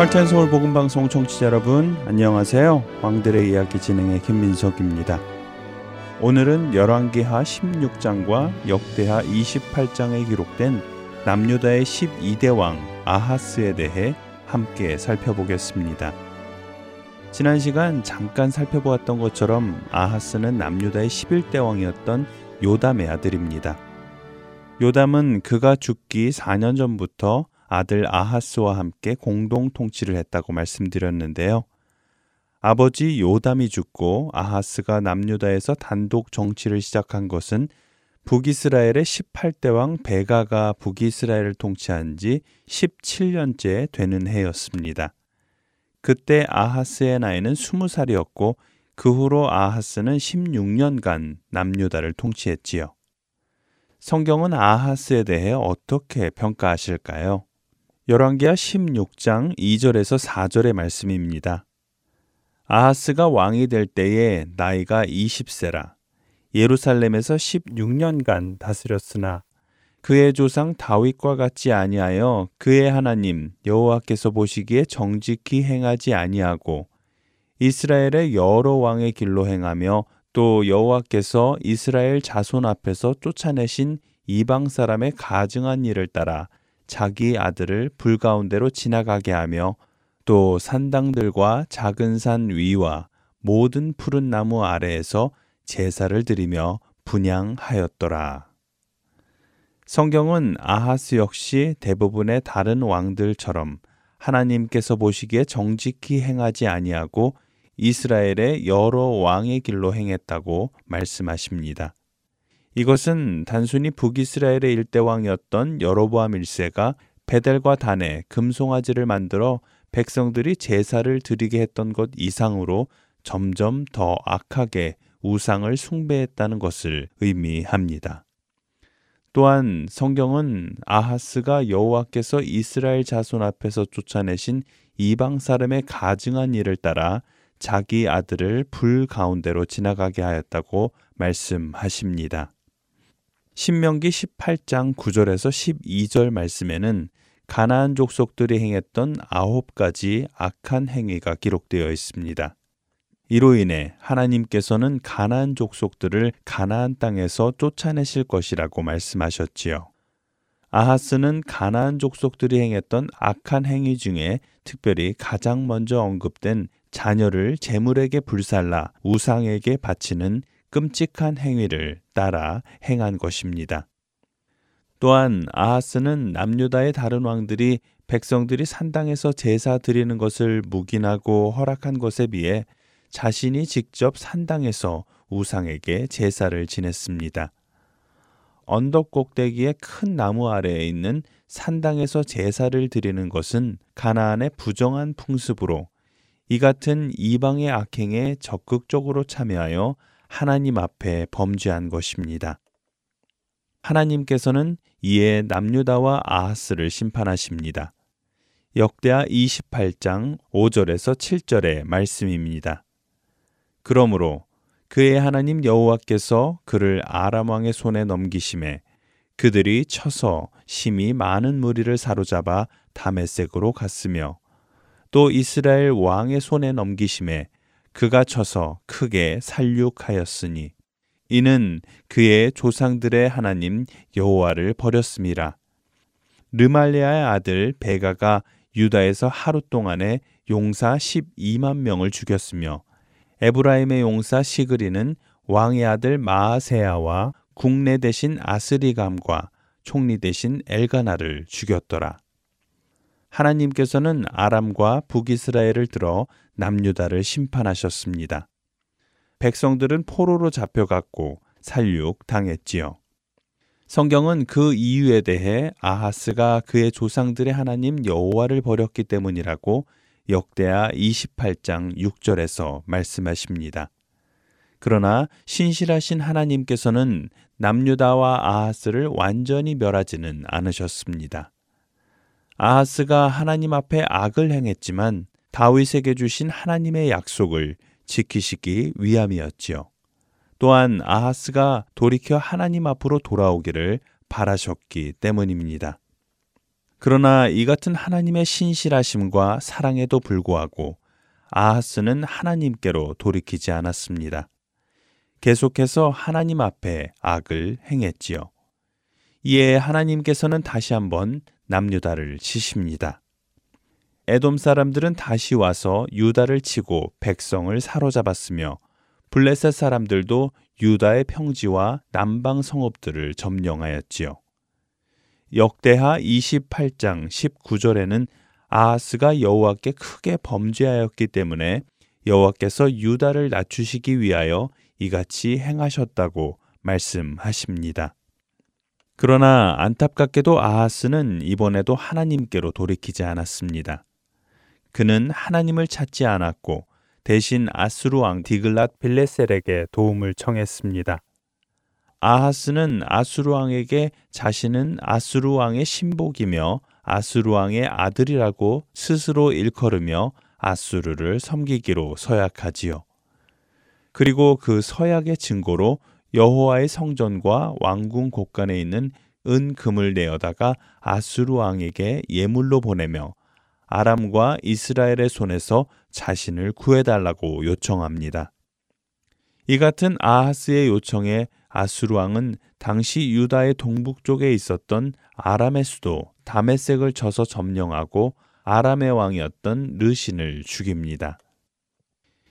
할텐 서울 복음 방송 청취자 여러분 안녕하세요. 왕들의 이야기 진행의 김민석입니다. 오늘은 열왕기하 16장과 역대하 28장에 기록된 남유다의 12대 왕 아하스에 대해 함께 살펴보겠습니다. 지난 시간 잠깐 살펴보았던 것처럼 아하스는 남유다의 11대 왕이었던 요담의 아들입니다. 요담은 그가 죽기 4년 전부터 아들 아하스와 함께 공동 통치를 했다고 말씀드렸는데요. 아버지 요담이 죽고 아하스가 남유다에서 단독 정치를 시작한 것은 북이스라엘의 18대 왕 베가가 북이스라엘을 통치한 지 17년째 되는 해였습니다. 그때 아하스의 나이는 20살이었고 그 후로 아하스는 16년간 남유다를 통치했지요. 성경은 아하스에 대해 어떻게 평가하실까요? 열왕기하 16장 2절에서 4절의 말씀입니다. 아하스가 왕이 될 때에 나이가 20세라 예루살렘에서 16년간 다스렸으나 그의 조상 다윗과 같지 아니하여 그의 하나님 여호와께서 보시기에 정직히 행하지 아니하고 이스라엘의 여러 왕의 길로 행하며 또 여호와께서 이스라엘 자손 앞에서 쫓아내신 이방 사람의 가증한 일을 따라 자기 아들을 불 가운데로 지나가게 하며 또 산당들과 작은 산 위와 모든 푸른 나무 아래에서 제사를 드리며 분양하였더라. 성경은 아하스 역시 대부분의 다른 왕들처럼 하나님께서 보시기에 정직히 행하지 아니하고 이스라엘의 여러 왕의 길로 행했다고 말씀하십니다. 이것은 단순히 북이스라엘의 일대왕이었던 여로보암 1세가 베델과 단에 금송아지를 만들어 백성들이 제사를 드리게 했던 것 이상으로 점점 더 악하게 우상을 숭배했다는 것을 의미합니다. 또한 성경은 아하스가 여호와께서 이스라엘 자손 앞에서 쫓아내신 이방 사람의 가증한 일을 따라 자기 아들을 불 가운데로 지나가게 하였다고 말씀하십니다. 신명기 18장 9절에서 12절 말씀에는 가나안 족속들이 행했던 아홉 가지 악한 행위가 기록되어 있습니다. 이로 인해 하나님께서는 가나안 족속들을 가나안 땅에서 쫓아내실 것이라고 말씀하셨지요. 아하스는 가나안 족속들이 행했던 악한 행위 중에 특별히 가장 먼저 언급된 자녀를 재물에게 불살라 우상에게 바치는 끔찍한 행위를 따라 행한 것입니다. 또한 아하스는 남유다의 다른 왕들이 백성들이 산당에서 제사 드리는 것을 묵인하고 허락한 것에 비해 자신이 직접 산당에서 우상에게 제사를 지냈습니다. 언덕 꼭대기의 큰 나무 아래에 있는 산당에서 제사를 드리는 것은 가나안의 부정한 풍습으로 이 같은 이방의 악행에 적극적으로 참여하여 하나님 앞에 범죄한 것입니다. 하나님께서는 이에 남유다와 아하스를 심판하십니다. 역대하 28장 5절에서 7절의 말씀입니다. 그러므로 그의 하나님 여호와께서 그를 아람 왕의 손에 넘기심에 그들이 쳐서 심히 많은 무리를 사로잡아 다메섹으로 갔으며 또 이스라엘 왕의 손에 넘기심에 그가 쳐서 크게 살육하였으니 이는 그의 조상들의 하나님 여호와를 버렸음이라. 르말리아의 아들 베가가 유다에서 하루 동안에 용사 12만 명을 죽였으며 에브라임의 용사 시그리는 왕의 아들 마아세아와 국내 대신 아스리감과 총리 대신 엘가나를 죽였더라. 하나님께서는 아람과 북이스라엘을 들어 남유다를 심판하셨습니다. 백성들은 포로로 잡혀갔고 살육 당했지요. 성경은 그 이유에 대해 아하스가 그의 조상들의 하나님 여호와를 버렸기 때문이라고 역대하 28장 6절에서 말씀하십니다. 그러나 신실하신 하나님께서는 남유다와 아하스를 완전히 멸하지는 않으셨습니다. 아하스가 하나님 앞에 악을 행했지만 다윗에게 주신 하나님의 약속을 지키시기 위함이었지요. 또한 아하스가 돌이켜 하나님 앞으로 돌아오기를 바라셨기 때문입니다. 그러나 이 같은 하나님의 신실하심과 사랑에도 불구하고 아하스는 하나님께로 돌이키지 않았습니다. 계속해서 하나님 앞에 악을 행했지요. 이에 하나님께서는 다시 한번 남유다를 치십니다. 에돔 사람들은 다시 와서 유다를 치고 백성을 사로잡았으며 블레셋 사람들도 유다의 평지와 남방 성읍들을 점령하였지요. 역대하 28장 19절에는 아하스가 여호와께 크게 범죄하였기 때문에 여호와께서 유다를 낮추시기 위하여 이같이 행하셨다고 말씀하십니다. 그러나 안타깝게도 아하스는 이번에도 하나님께로 돌이키지 않았습니다. 그는 하나님을 찾지 않았고 대신 아수르 왕 디글랏 빌레셀에게 도움을 청했습니다. 아하스는 아수르 왕에게 자신은 아수르 왕의 신복이며 아수르 왕의 아들이라고 스스로 일컬으며 아수르를 섬기기로 서약하지요. 그리고 그 서약의 증거로 여호와의 성전과 왕궁 곳간에 있는 은 금을 내어다가 아수르 왕에게 예물로 보내며 아람과 이스라엘의 손에서 자신을 구해달라고 요청합니다. 이 같은 아하스의 요청에 아수르 왕은 당시 유다의 동북쪽에 있었던 아람의 수도 다메섹을 쳐서 점령하고 아람의 왕이었던 르신을 죽입니다.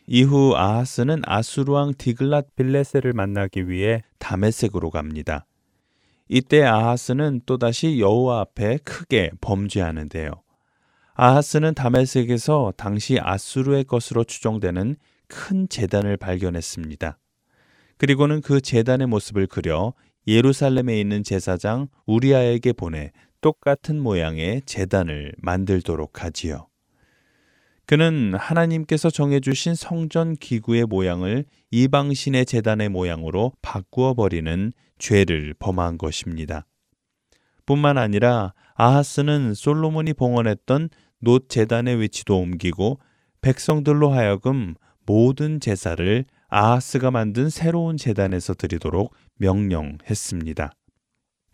이후 아하스는 아수르 왕 디글랏 빌레세를 만나기 위해 다메섹으로 갑니다. 이때 아하스는 또다시 여호와 앞에 크게 범죄하는데요. 아하스는 다메섹에서 당시 아수르의 것으로 추정되는 큰 재단을 발견했습니다. 그리고는 그 재단의 모습을 그려 예루살렘에 있는 제사장 우리아에게 보내 똑같은 모양의 재단을 만들도록 하지요. 그는 하나님께서 정해주신 성전 기구의 모양을 이방신의 재단의 모양으로 바꾸어 버리는 죄를 범한 것입니다. 뿐만 아니라 아하스는 솔로몬이 봉헌했던 놋 재단의 위치도 옮기고 백성들로 하여금 모든 제사를 아하스가 만든 새로운 재단에서 드리도록 명령했습니다.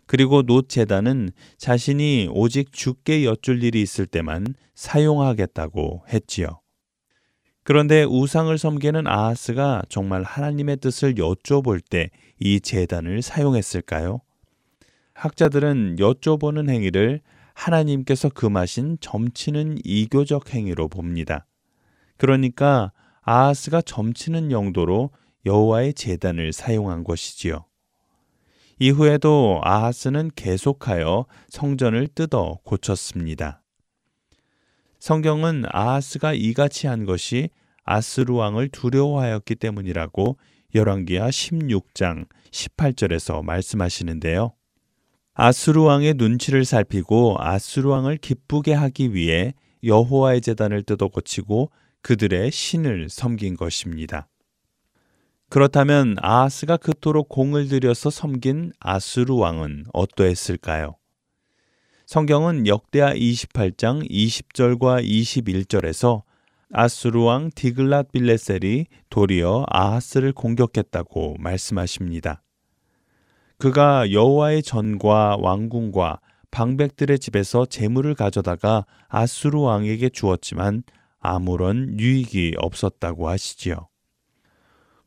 그리고 놋 재단은 자신이 오직 죽게 여쭐 일이 있을 때만 사용하겠다고 했지요. 그런데 우상을 섬기는 아하스가 정말 하나님의 뜻을 여쭤볼 때 이 재단을 사용했을까요? 학자들은 여쭤보는 행위를 하나님께서 금하신 점치는 이교적 행위로 봅니다. 그러니까 아하스가 점치는 용도로 여호와의 재단을 사용한 것이지요. 이후에도 아하스는 계속하여 성전을 뜯어 고쳤습니다. 성경은 아하스가 이같이 한 것이 아스루 왕을 두려워하였기 때문이라고 열왕기하 16장 18절에서 말씀하시는데요. 아스루 왕의 눈치를 살피고 아스루 왕을 기쁘게 하기 위해 여호와의 제단을 뜯어 고치고 그들의 신을 섬긴 것입니다. 그렇다면 아하스가 그토록 공을 들여서 섬긴 아수르 왕은 어떠했을까요? 성경은 역대하 28장 20절과 21절에서 아수르 왕 디글랏 빌레셀이 도리어 아하스를 공격했다고 말씀하십니다. 그가 여호와의 전과 왕궁과 방백들의 집에서 재물을 가져다가 아수르 왕에게 주었지만 아무런 유익이 없었다고 하시지요.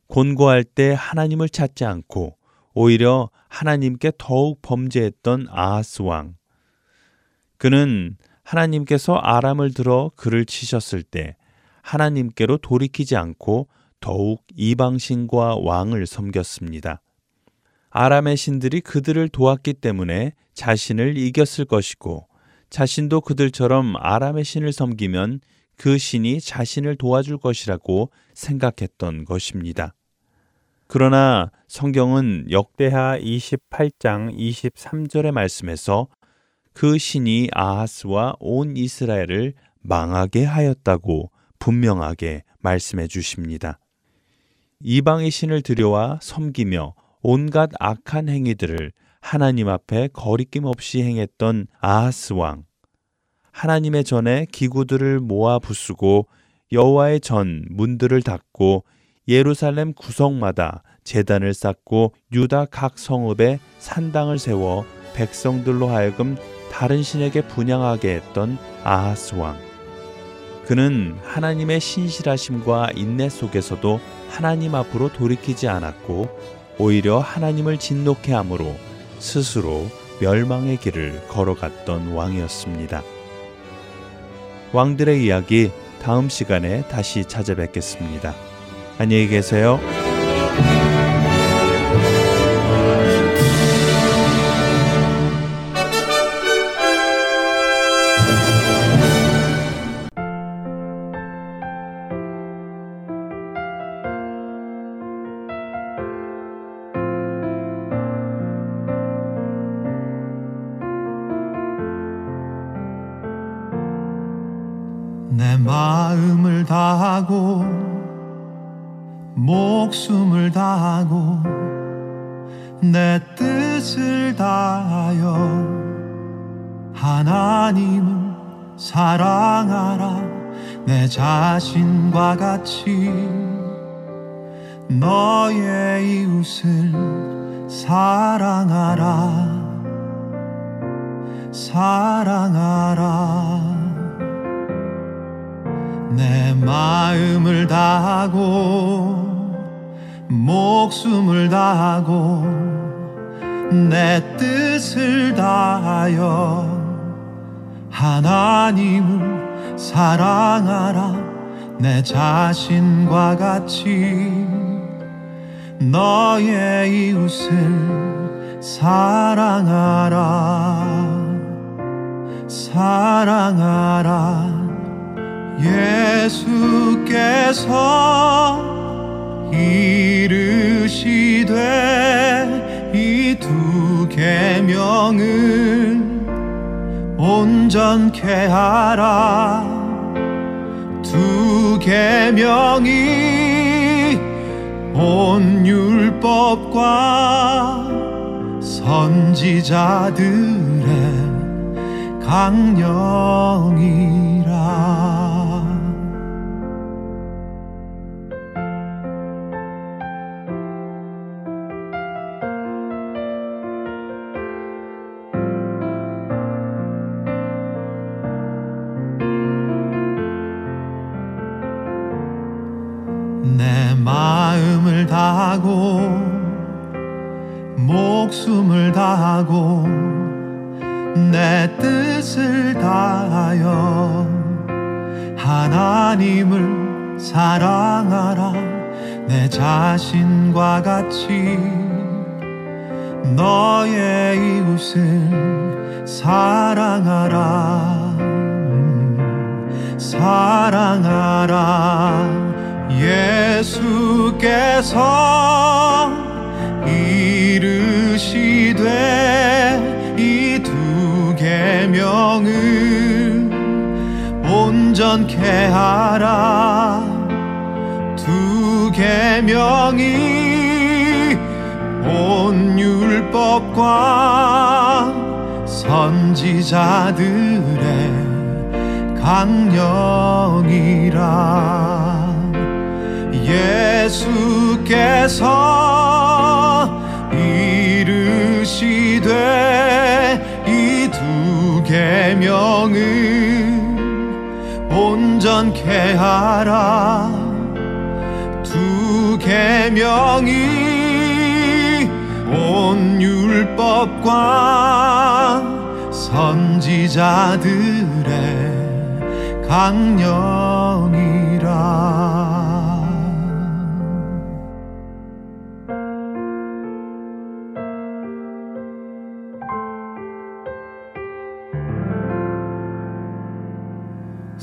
곤고할 때 하나님을 찾지 않고 오히려 하나님께 더욱 범죄했던 아하스 왕. 그는 하나님께서 아람을 들어 그를 치셨을 때 하나님께로 돌이키지 않고 더욱 이방신과 왕을 섬겼습니다. 아람의 신들이 그들을 도왔기 때문에 자신을 이겼을 것이고 자신도 그들처럼 아람의 신을 섬기면 그 신이 자신을 도와줄 것이라고 생각했던 것입니다. 그러나 성경은 역대하 28장 23절의 말씀에서 그 신이 아하스와 온 이스라엘을 망하게 하였다고 분명하게 말씀해 주십니다. 이방의 신을 들여와 섬기며 온갖 악한 행위들을 하나님 앞에 거리낌 없이 행했던 아하스 왕. 하나님의 전에 기구들을 모아 부수고 여호와의 전 문들을 닫고 예루살렘 구석마다 재단을 쌓고 유다 각 성읍에 산당을 세워 백성들로 하여금 다른 신에게 분양하게 했던 아하스 왕. 그는 하나님의 신실하심과 인내 속에서도 하나님 앞으로 돌이키지 않았고 오히려 하나님을 진노케 함으로 스스로 멸망의 길을 걸어갔던 왕이었습니다. 왕들의 이야기 다음 시간에 다시 찾아뵙겠습니다. 안녕히 계세요. 온전케 하라. 두 계명이 온 율법과 선지자들의 강령이 목숨을 다하고 내 뜻을 다하여 하나님을 사랑하라. 내 자신과 같이 너의 이웃을 사랑하라. 음, 사랑하라. 예수께서 이르 시되 이 두 계명을 온전케 하라. 두 계명이 온 율법과 선지자들의 강령이라. 예수께서 이르시되 이 두 계명을 온전케 하라. 두 계명이 온 율법과 선지자들의 강령이라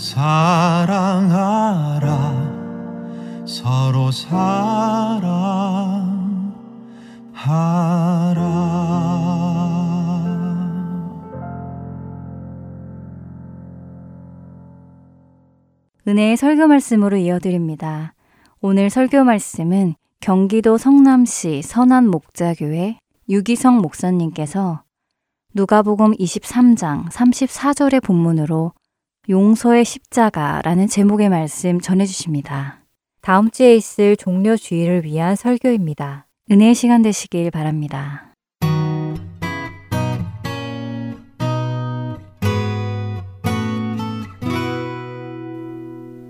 사랑하라 서로 사랑 은혜의 설교 말씀으로 이어드립니다. 오늘 설교 말씀은 경기도 성남시 선안 목자교회 유기성 목사님께서 누가복음 23장 34절의 본문으로 용서의 십자가라는 제목의 말씀 전해 주십니다. 다음 주에 있을 종료 주의를 위한 설교입니다. 은혜의 시간 되시길 바랍니다.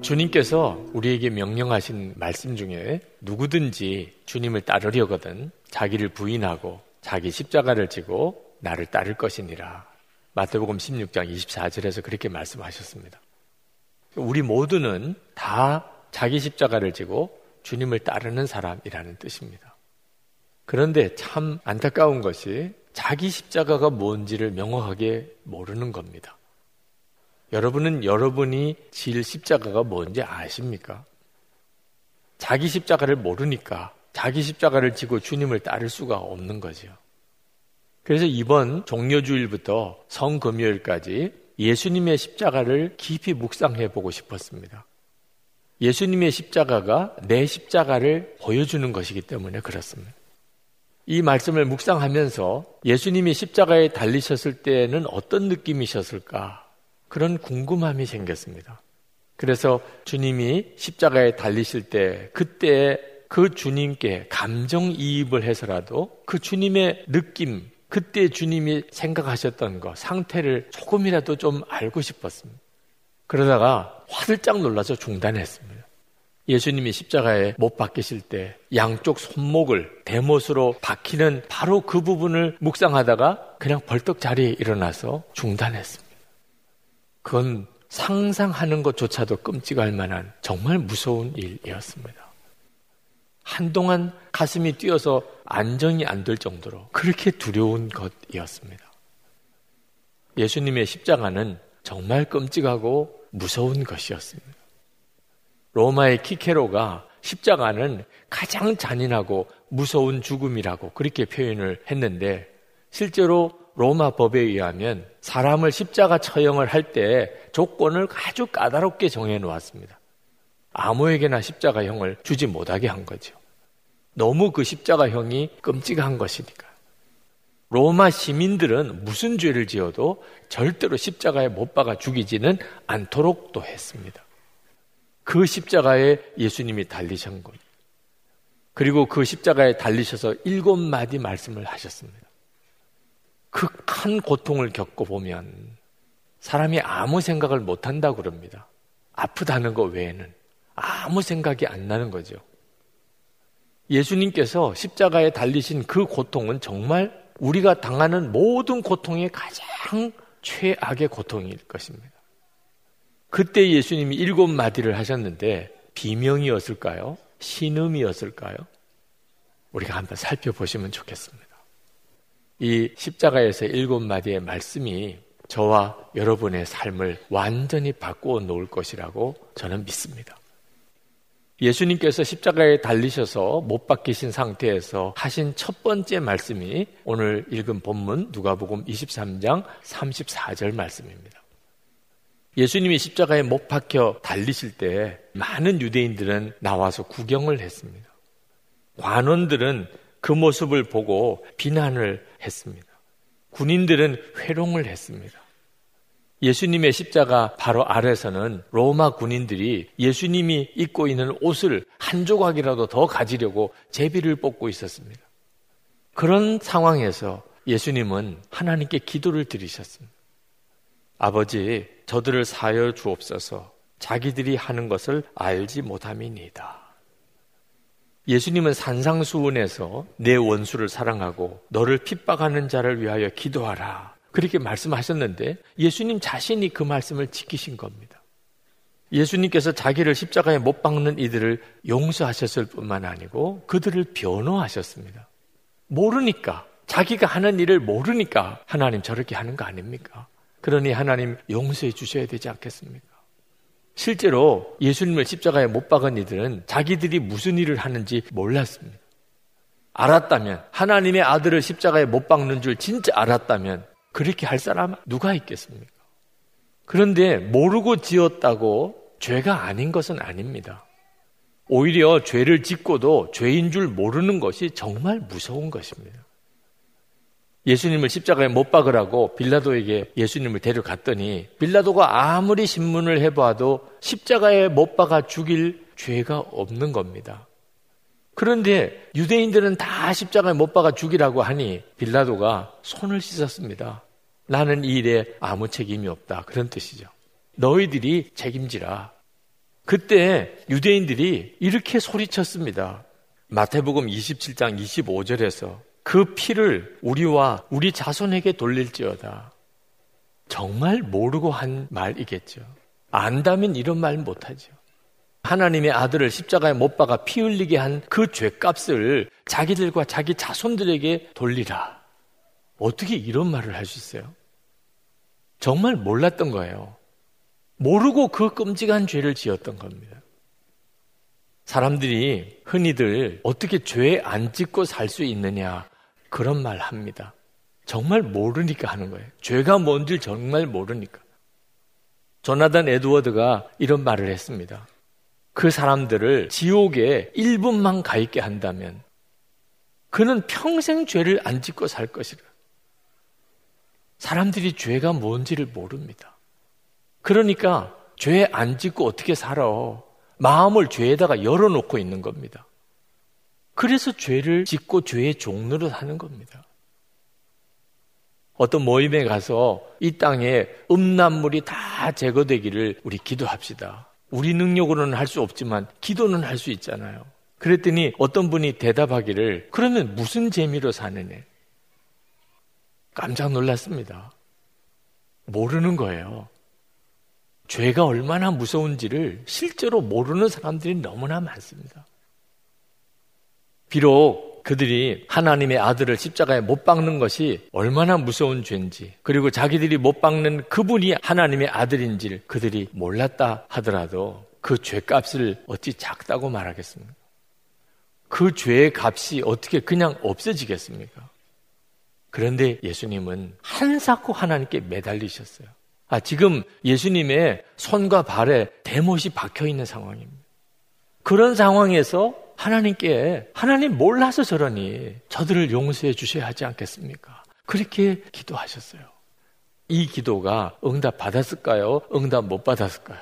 주님께서 우리에게 명령하신 말씀 중에 누구든지 주님을 따르려거든 자기를 부인하고 자기 십자가를 지고 나를 따를 것이니라. 마태복음 16장 24절에서 그렇게 말씀하셨습니다. 우리 모두는 다 자기 십자가를 지고 주님을 따르는 사람이라는 뜻입니다. 그런데 참 안타까운 것이 자기 십자가가 뭔지를 명확하게 모르는 겁니다. 여러분은 여러분이 질 십자가가 뭔지 아십니까? 자기 십자가를 모르니까 자기 십자가를 지고 주님을 따를 수가 없는 거죠. 그래서 이번 종료주일부터 성금요일까지 예수님의 십자가를 깊이 묵상해 보고 싶었습니다. 예수님의 십자가가 내 십자가를 보여주는 것이기 때문에 그렇습니다. 이 말씀을 묵상하면서 예수님이 십자가에 달리셨을 때는 어떤 느낌이셨을까? 그런 궁금함이 생겼습니다. 그래서 주님이 십자가에 달리실 때 그때 그 주님께 감정이입을 해서라도 그 주님의 느낌, 그때 주님이 생각하셨던 것, 상태를 조금이라도 좀 알고 싶었습니다. 그러다가 화들짝 놀라서 중단했습니다. 예수님이 십자가에 못 박히실 때 양쪽 손목을 대못으로 박히는 바로 그 부분을 묵상하다가 그냥 벌떡 자리에 일어나서 중단했습니다. 그건 상상하는 것조차도 끔찍할 만한 정말 무서운 일이었습니다. 한동안 가슴이 뛰어서 안정이 안 될 정도로 그렇게 두려운 것이었습니다. 예수님의 십자가는 정말 끔찍하고 무서운 것이었습니다. 로마의 키케로가 십자가는 가장 잔인하고 무서운 죽음이라고 그렇게 표현을 했는데 실제로 로마 법에 의하면 사람을 십자가 처형을 할 때 조건을 아주 까다롭게 정해 놓았습니다. 아무에게나 십자가형을 주지 못하게 한 거죠. 너무 그 십자가형이 끔찍한 것이니까. 로마 시민들은 무슨 죄를 지어도 절대로 십자가에 못 박아 죽이지는 않도록 또 했습니다. 그 십자가에 예수님이 달리신 것. 그리고 그 십자가에 달리셔서 일곱 마디 말씀을 하셨습니다. 극한 고통을 겪어보면 사람이 아무 생각을 못한다 고 그럽니다. 아프다는 것 외에는 아무 생각이 안 나는 거죠. 예수님께서 십자가에 달리신 그 고통은 정말 우리가 당하는 모든 고통의 가장 최악의 고통일 것입니다. 그때 예수님이 일곱 마디를 하셨는데 비명이었을까요? 신음이었을까요? 우리가 한번 살펴보시면 좋겠습니다. 이 십자가에서 일곱 마디의 말씀이 저와 여러분의 삶을 완전히 바꾸어 놓을 것이라고 저는 믿습니다. 예수님께서 십자가에 달리셔서 못 박히신 상태에서 하신 첫 번째 말씀이 오늘 읽은 본문 누가복음 23장 34절 말씀입니다. 예수님이 십자가에 못 박혀 달리실 때 많은 유대인들은 나와서 구경을 했습니다. 관원들은 그 모습을 보고 비난을 했습니다. 군인들은 회롱을 했습니다. 예수님의 십자가 바로 아래서는 로마 군인들이 예수님이 입고 있는 옷을 한 조각이라도 더 가지려고 제비를 뽑고 있었습니다. 그런 상황에서 예수님은 하나님께 기도를 드리셨습니다. 아버지, 저들을 사여 주옵소서 자기들이 하는 것을 알지 못함이니이다. 예수님은 산상수훈에서 내 원수를 사랑하고 너를 핍박하는 자를 위하여 기도하라. 그렇게 말씀하셨는데 예수님 자신이 그 말씀을 지키신 겁니다. 예수님께서 자기를 십자가에 못 박는 이들을 용서하셨을 뿐만 아니고 그들을 변호하셨습니다. 모르니까, 자기가 하는 일을 모르니까 하나님 저렇게 하는 거 아닙니까? 그러니 하나님 용서해 주셔야 되지 않겠습니까? 실제로 예수님을 십자가에 못 박은 이들은 자기들이 무슨 일을 하는지 몰랐습니다. 알았다면, 하나님의 아들을 십자가에 못 박는 줄 진짜 알았다면, 그렇게 할 사람 누가 있겠습니까? 그런데 모르고 지었다고 죄가 아닌 것은 아닙니다. 오히려 죄를 짓고도 죄인 줄 모르는 것이 정말 무서운 것입니다. 예수님을 십자가에 못 박으라고 빌라도에게 예수님을 데려갔더니 빌라도가 아무리 신문을 해봐도 십자가에 못 박아 죽일 죄가 없는 겁니다. 그런데 유대인들은 다 십자가에 못 박아 죽이라고 하니 빌라도가 손을 씻었습니다. 나는 이 일에 아무 책임이 없다. 그런 뜻이죠. 너희들이 책임지라. 그때 유대인들이 이렇게 소리쳤습니다. 마태복음 27장 25절에서 그 피를 우리와 우리 자손에게 돌릴지어다. 정말 모르고 한 말이겠죠. 안다면 이런 말 못하죠. 하나님의 아들을 십자가에 못 박아 피 흘리게 한 그 죄값을 자기들과 자기 자손들에게 돌리라. 어떻게 이런 말을 할 수 있어요? 정말 몰랐던 거예요. 모르고 그 끔찍한 죄를 지었던 겁니다. 사람들이 흔히들 어떻게 죄 안 짓고 살 수 있느냐 그런 말 합니다. 정말 모르니까 하는 거예요. 죄가 뭔지 정말 모르니까. 조나단 에드워드가 이런 말을 했습니다. 그 사람들을 지옥에 1분만 가 있게 한다면 그는 평생 죄를 안 짓고 살 것이라. 사람들이 죄가 뭔지를 모릅니다. 그러니까 죄 안 짓고 어떻게 살아? 마음을 죄에다가 열어놓고 있는 겁니다. 그래서 죄를 짓고 죄의 종로를 하는 겁니다. 어떤 모임에 가서 이 땅에 음란물이 다 제거되기를 우리 기도합시다. 우리 능력으로는 할 수 없지만 기도는 할 수 있잖아요. 그랬더니 어떤 분이 대답하기를 그러면 무슨 재미로 사느냐? 깜짝 놀랐습니다. 모르는 거예요. 죄가 얼마나 무서운지를 실제로 모르는 사람들이 너무나 많습니다. 비록 그들이 하나님의 아들을 십자가에 못 박는 것이 얼마나 무서운 죄인지, 그리고 자기들이 못 박는 그분이 하나님의 아들인지를 그들이 몰랐다 하더라도 그 죄값을 어찌 작다고 말하겠습니까? 그 죄의 값이 어떻게 그냥 없어지겠습니까? 그런데 예수님은 한사코 하나님께 매달리셨어요. 아, 지금 예수님의 손과 발에 대못이 박혀 있는 상황입니다. 그런 상황에서 하나님께 하나님 몰라서 저러니 저들을 용서해 주셔야 하지 않겠습니까? 그렇게 기도하셨어요. 이 기도가 응답 받았을까요? 응답 못 받았을까요?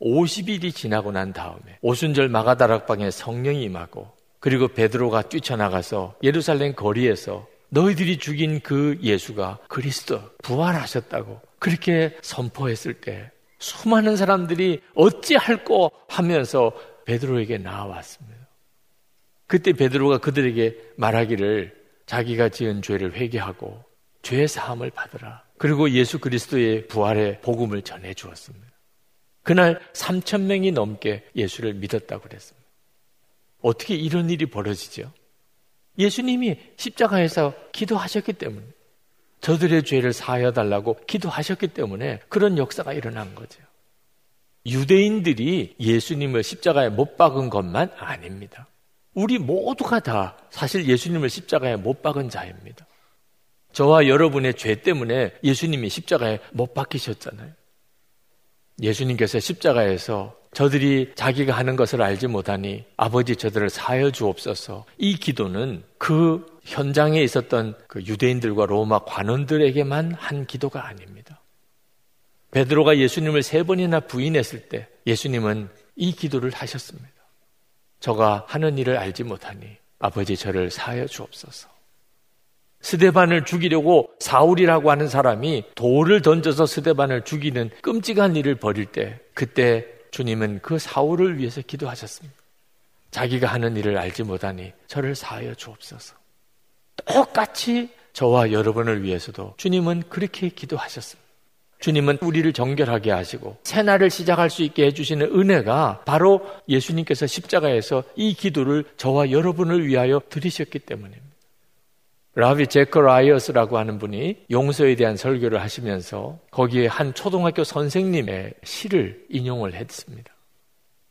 50일이 지나고 난 다음에 오순절 마가다락방에 성령이 임하고 그리고 베드로가 뛰쳐나가서 예루살렘 거리에서 너희들이 죽인 그 예수가 그리스도 부활하셨다고 그렇게 선포했을 때 수많은 사람들이 어찌할꼬 하면서 베드로에게 나와왔습니다. 그때 베드로가 그들에게 말하기를 자기가 지은 죄를 회개하고 죄 사함을 받으라. 그리고 예수 그리스도의 부활의 복음을 전해 주었습니다. 그날 3천 명이 넘게 예수를 믿었다고 그랬습니다. 어떻게 이런 일이 벌어지죠? 예수님이 십자가에서 기도하셨기 때문에 저들의 죄를 사하여 달라고 기도하셨기 때문에 그런 역사가 일어난 거죠. 유대인들이 예수님을 십자가에 못 박은 것만 아닙니다. 우리 모두가 다 사실 예수님을 십자가에 못 박은 자입니다. 저와 여러분의 죄 때문에 예수님이 십자가에 못 박히셨잖아요. 예수님께서 십자가에서 저들이 자기가 하는 것을 알지 못하니 아버지 저들을 사여 주옵소서. 이 기도는 그 현장에 있었던 그 유대인들과 로마 관원들에게만 한 기도가 아닙니다. 베드로가 예수님을 세 번이나 부인했을 때 예수님은 이 기도를 하셨습니다. 저가 하는 일을 알지 못하니 아버지 저를 사여 주옵소서. 스데반을 죽이려고 사울이라고 하는 사람이 돌을 던져서 스데반을 죽이는 끔찍한 일을 벌일 때 그때 주님은 그 사울을 위해서 기도하셨습니다. 자기가 하는 일을 알지 못하니 저희를 사하여 주옵소서. 똑같이 저와 여러분을 위해서도 주님은 그렇게 기도하셨습니다. 주님은 우리를 정결하게 하시고 새날을 시작할 수 있게 해주시는 은혜가 바로 예수님께서 십자가에서 이 기도를 저와 여러분을 위하여 드리셨기 때문입니다. 라비 재커라이어스라고 하는 분이 용서에 대한 설교를 하시면서 거기에 한 초등학교 선생님의 시를 인용을 했습니다.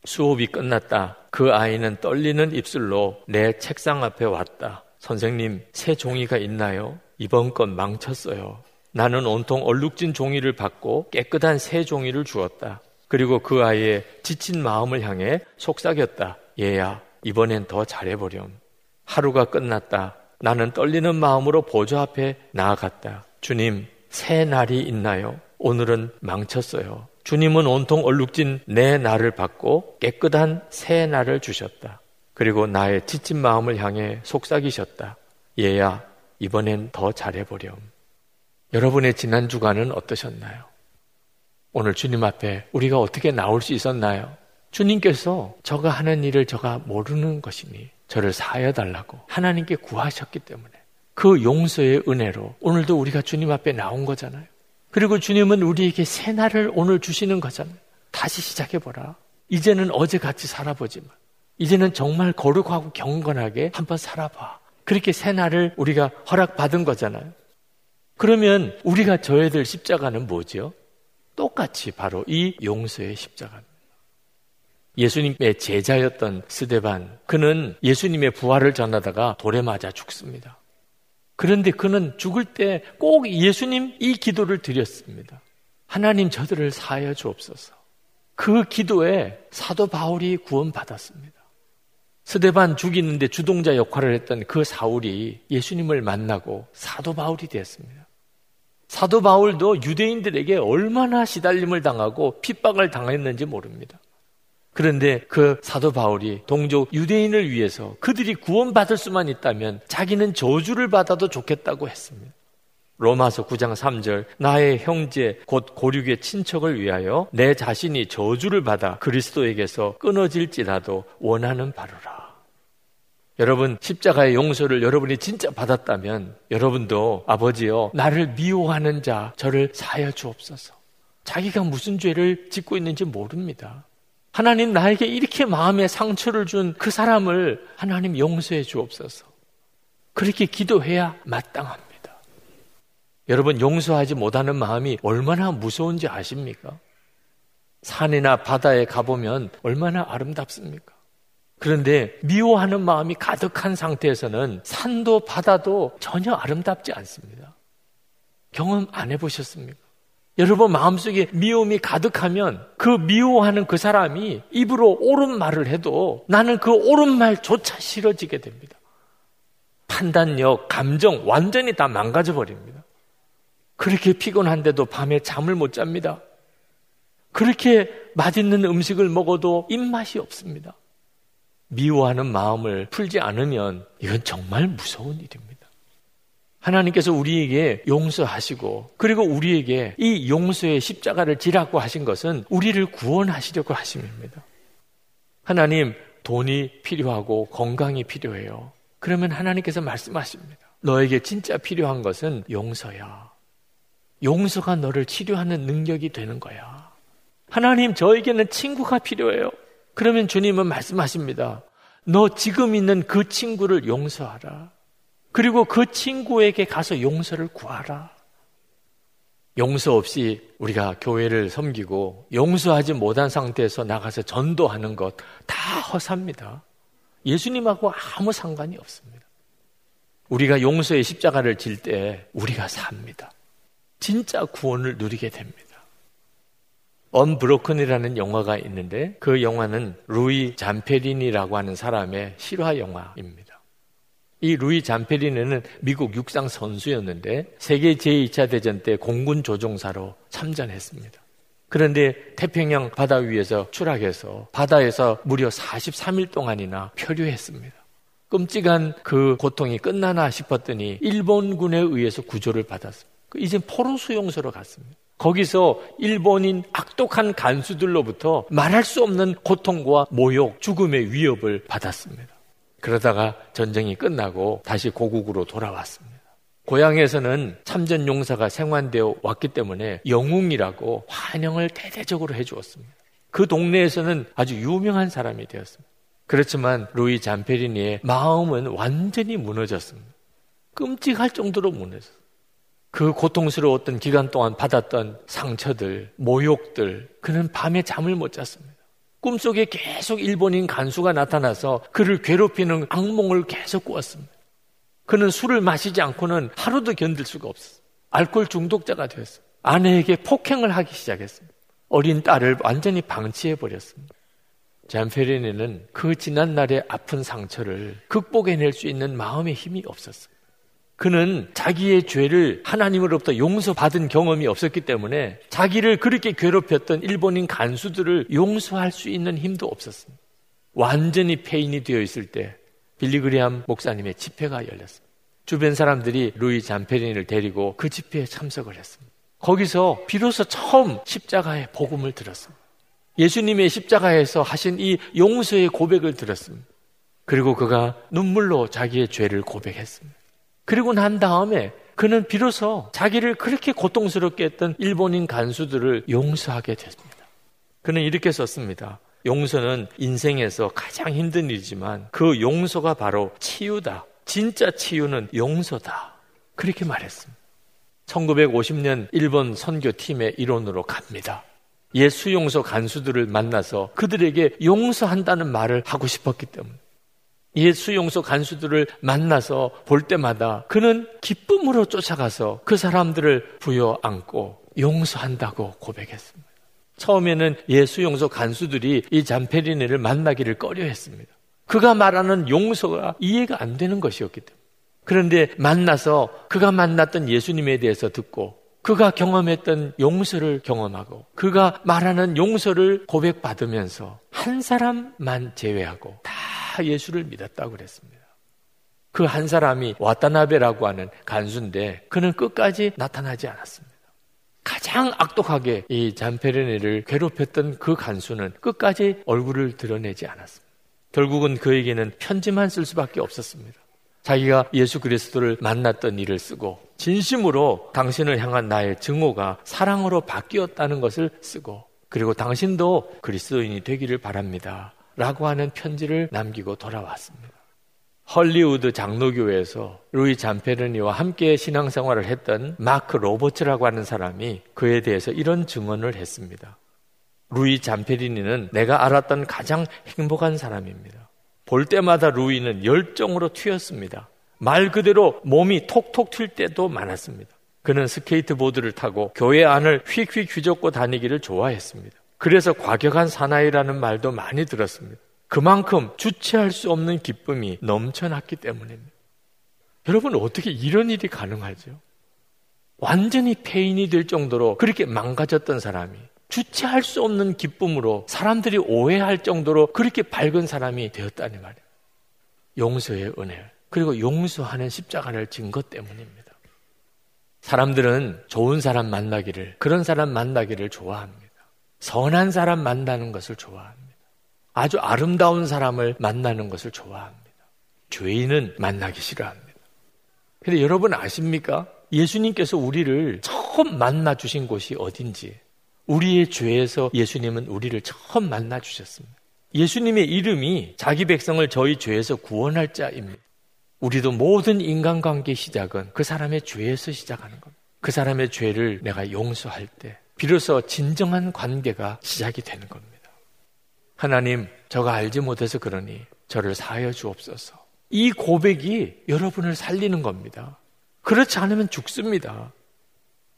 수업이 끝났다. 그 아이는 떨리는 입술로 내 책상 앞에 왔다. 선생님, 새 종이가 있나요? 이번 건 망쳤어요. 나는 온통 얼룩진 종이를 받고 깨끗한 새 종이를 주었다. 그리고 그 아이의 지친 마음을 향해 속삭였다. 얘야, 이번엔 더 잘해보렴. 하루가 끝났다. 나는 떨리는 마음으로 보조 앞에 나아갔다. 주님, 새 날이 있나요? 오늘은 망쳤어요. 주님은 온통 얼룩진 내 날을 받고 깨끗한 새 날을 주셨다. 그리고 나의 지친 마음을 향해 속삭이셨다. 얘야, 이번엔 더 잘해보렴. 여러분의 지난 주간은 어떠셨나요? 오늘 주님 앞에 우리가 어떻게 나올 수 있었나요? 주님께서 저가 하는 일을 저가 모르는 것이니 저를 사여 달라고 하나님께 구하셨기 때문에 그 용서의 은혜로 오늘도 우리가 주님 앞에 나온 거잖아요. 그리고 주님은 우리에게 새 날을 오늘 주시는 거잖아요. 다시 시작해보라. 이제는 어제 같이 살아보지만, 이제는 정말 거룩하고 경건하게 한번 살아봐. 그렇게 새 날을 우리가 허락받은 거잖아요. 그러면 우리가 져야 될 십자가는 뭐죠? 똑같이 바로 이 용서의 십자가입니다. 예수님의 제자였던 스데반, 그는 예수님의 부활을 전하다가 돌에 맞아 죽습니다. 그런데 그는 죽을 때 꼭 예수님 이 기도를 드렸습니다. 하나님 저들을 사하여 주옵소서. 그 기도에 사도 바울이 구원받았습니다. 스데반 죽이는데 주동자 역할을 했던 그 사울이 예수님을 만나고 사도 바울이 되었습니다. 사도 바울도 유대인들에게 얼마나 시달림을 당하고 핍박을 당했는지 모릅니다. 그런데 그 사도 바울이 동족 유대인을 위해서 그들이 구원받을 수만 있다면 자기는 저주를 받아도 좋겠다고 했습니다. 로마서 9장 3절 나의 형제 곧 고륙의 친척을 위하여 내 자신이 저주를 받아 그리스도에게서 끊어질지라도 원하는 바로라. 여러분 십자가의 용서를 여러분이 진짜 받았다면 여러분도 아버지여 나를 미워하는 자 저를 사여 주옵소서. 자기가 무슨 죄를 짓고 있는지 모릅니다. 하나님 나에게 이렇게 마음에 상처를 준 그 사람을 하나님 용서해 주옵소서. 그렇게 기도해야 마땅합니다. 여러분 용서하지 못하는 마음이 얼마나 무서운지 아십니까? 산이나 바다에 가보면 얼마나 아름답습니까? 그런데 미워하는 마음이 가득한 상태에서는 산도 바다도 전혀 아름답지 않습니다. 경험 안 해보셨습니까? 여러분 마음속에 미움이 가득하면 그 미워하는 그 사람이 입으로 옳은 말을 해도 나는 그 옳은 말조차 싫어지게 됩니다. 판단력, 감정 완전히 다 망가져 버립니다. 그렇게 피곤한데도 밤에 잠을 못 잡니다. 그렇게 맛있는 음식을 먹어도 입맛이 없습니다. 미워하는 마음을 풀지 않으면 이건 정말 무서운 일입니다. 하나님께서 우리에게 용서하시고 그리고 우리에게 이 용서의 십자가를 지라고 하신 것은 우리를 구원하시려고 하심입니다. 하나님 돈이 필요하고 건강이 필요해요. 그러면 하나님께서 말씀하십니다. 너에게 진짜 필요한 것은 용서야. 용서가 너를 치료하는 능력이 되는 거야. 하나님 저에게는 친구가 필요해요. 그러면 주님은 말씀하십니다. 너 지금 있는 그 친구를 용서하라. 그리고 그 친구에게 가서 용서를 구하라. 용서 없이 우리가 교회를 섬기고 용서하지 못한 상태에서 나가서 전도하는 것 다 허사입니다. 예수님하고 아무 상관이 없습니다. 우리가 용서의 십자가를 질 때 우리가 삽니다. 진짜 구원을 누리게 됩니다. 언브로큰이라는 영화가 있는데 그 영화는 루이 잠페린이라고 하는 사람의 실화 영화입니다. 이 루이 잠페리네는 미국 육상 선수였는데 세계 제2차 대전 때 공군 조종사로 참전했습니다. 그런데 태평양 바다 위에서 추락해서 바다에서 무려 43일 동안이나 표류했습니다. 끔찍한 그 고통이 끝나나 싶었더니 일본군에 의해서 구조를 받았습니다. 이제 포로 수용소로 갔습니다. 거기서 일본인 악독한 간수들로부터 말할 수 없는 고통과 모욕, 죽음의 위협을 받았습니다. 그러다가 전쟁이 끝나고 다시 고국으로 돌아왔습니다. 고향에서는 참전 용사가 생환되어 왔기 때문에 영웅이라고 환영을 대대적으로 해주었습니다. 그 동네에서는 아주 유명한 사람이 되었습니다. 그렇지만 루이 잠페리니의 마음은 완전히 무너졌습니다. 끔찍할 정도로 무너졌습니다. 그 고통스러웠던 기간 동안 받았던 상처들, 모욕들, 그는 밤에 잠을 못 잤습니다. 꿈속에 계속 일본인 간수가 나타나서 그를 괴롭히는 악몽을 계속 꾸었습니다. 그는 술을 마시지 않고는 하루도 견딜 수가 없었어요. 알코올 중독자가 되었어요. 아내에게 폭행을 하기 시작했습니다. 어린 딸을 완전히 방치해 버렸습니다. 잔페리니는 그 지난날의 아픈 상처를 극복해낼 수 있는 마음의 힘이 없었어요. 그는 자기의 죄를 하나님으로부터 용서받은 경험이 없었기 때문에 자기를 그렇게 괴롭혔던 일본인 간수들을 용서할 수 있는 힘도 없었습니다. 완전히 폐인이 되어 있을 때 빌리그리암 목사님의 집회가 열렸습니다. 주변 사람들이 루이 잔페린을 데리고 그 집회에 참석을 했습니다. 거기서 비로소 처음 십자가의 복음을 들었습니다. 예수님의 십자가에서 하신 이 용서의 고백을 들었습니다. 그리고 그가 눈물로 자기의 죄를 고백했습니다. 그리고 난 다음에 그는 비로소 자기를 그렇게 고통스럽게 했던 일본인 간수들을 용서하게 됐습니다. 그는 이렇게 썼습니다. 용서는 인생에서 가장 힘든 일이지만 그 용서가 바로 치유다. 진짜 치유는 용서다. 그렇게 말했습니다. 1950년 일본 선교팀의 일원으로 갑니다. 옛 수용소 간수들을 만나서 그들에게 용서한다는 말을 하고 싶었기 때문에 옛 수용소 간수들을 만나서 볼 때마다 그는 기쁨으로 쫓아가서 그 사람들을 부여 안고 용서한다고 고백했습니다. 처음에는 예 수용소 간수들이 이 잠페리네를 만나기를 꺼려 했습니다. 그가 말하는 용서가 이해가 안 되는 것이었기 때문에. 그런데 만나서 그가 만났던 예수님에 대해서 듣고 그가 경험했던 용서를 경험하고 그가 말하는 용서를 고백받으면서 한 사람만 제외하고 다 예수를 믿었다고 그랬습니다. 그 한 사람이 와타나베라고 하는 간수인데 그는 끝까지 나타나지 않았습니다. 가장 악독하게 이 잔페르네를 괴롭혔던 그 간수는 끝까지 얼굴을 드러내지 않았습니다. 결국은 그에게는 편지만 쓸 수밖에 없었습니다. 자기가 예수 그리스도를 만났던 일을 쓰고 진심으로 당신을 향한 나의 증오가 사랑으로 바뀌었다는 것을 쓰고 그리고 당신도 그리스도인이 되기를 바랍니다. 라고 하는 편지를 남기고 돌아왔습니다. 헐리우드 장로교회에서 루이 잔페르니와 함께 신앙생활을 했던 마크 로버츠라고 하는 사람이 그에 대해서 이런 증언을 했습니다. 루이 잔페리니는 내가 알았던 가장 행복한 사람입니다. 볼 때마다 루이는 열정으로 튀었습니다. 말 그대로 몸이 톡톡 튈 때도 많았습니다. 그는 스케이트보드를 타고 교회 안을 휙휙 휘젓고 다니기를 좋아했습니다. 그래서 과격한 사나이라는 말도 많이 들었습니다. 그만큼 주체할 수 없는 기쁨이 넘쳐났기 때문입니다. 여러분, 어떻게 이런 일이 가능하죠? 완전히 폐인이 될 정도로 그렇게 망가졌던 사람이 주체할 수 없는 기쁨으로 사람들이 오해할 정도로 그렇게 밝은 사람이 되었다는 말이에요. 용서의 은혜, 그리고 용서하는 십자가를 진 것 때문입니다. 사람들은 좋은 사람 만나기를, 그런 사람 만나기를 좋아합니다. 선한 사람 만나는 것을 좋아합니다. 아주 아름다운 사람을 만나는 것을 좋아합니다. 죄인은 만나기 싫어합니다. 근데 여러분 아십니까? 예수님께서 우리를 처음 만나 주신 곳이 어딘지, 우리의 죄에서 예수님은 우리를 처음 만나 주셨습니다. 예수님의 이름이 자기 백성을 저희 죄에서 구원할 자입니다. 우리도 모든 인간관계 시작은 그 사람의 죄에서 시작하는 겁니다. 그 사람의 죄를 내가 용서할 때 비로소 진정한 관계가 시작이 되는 겁니다. 하나님, 저가 알지 못해서 그러니 저를 사하여 주옵소서. 이 고백이 여러분을 살리는 겁니다. 그렇지 않으면 죽습니다.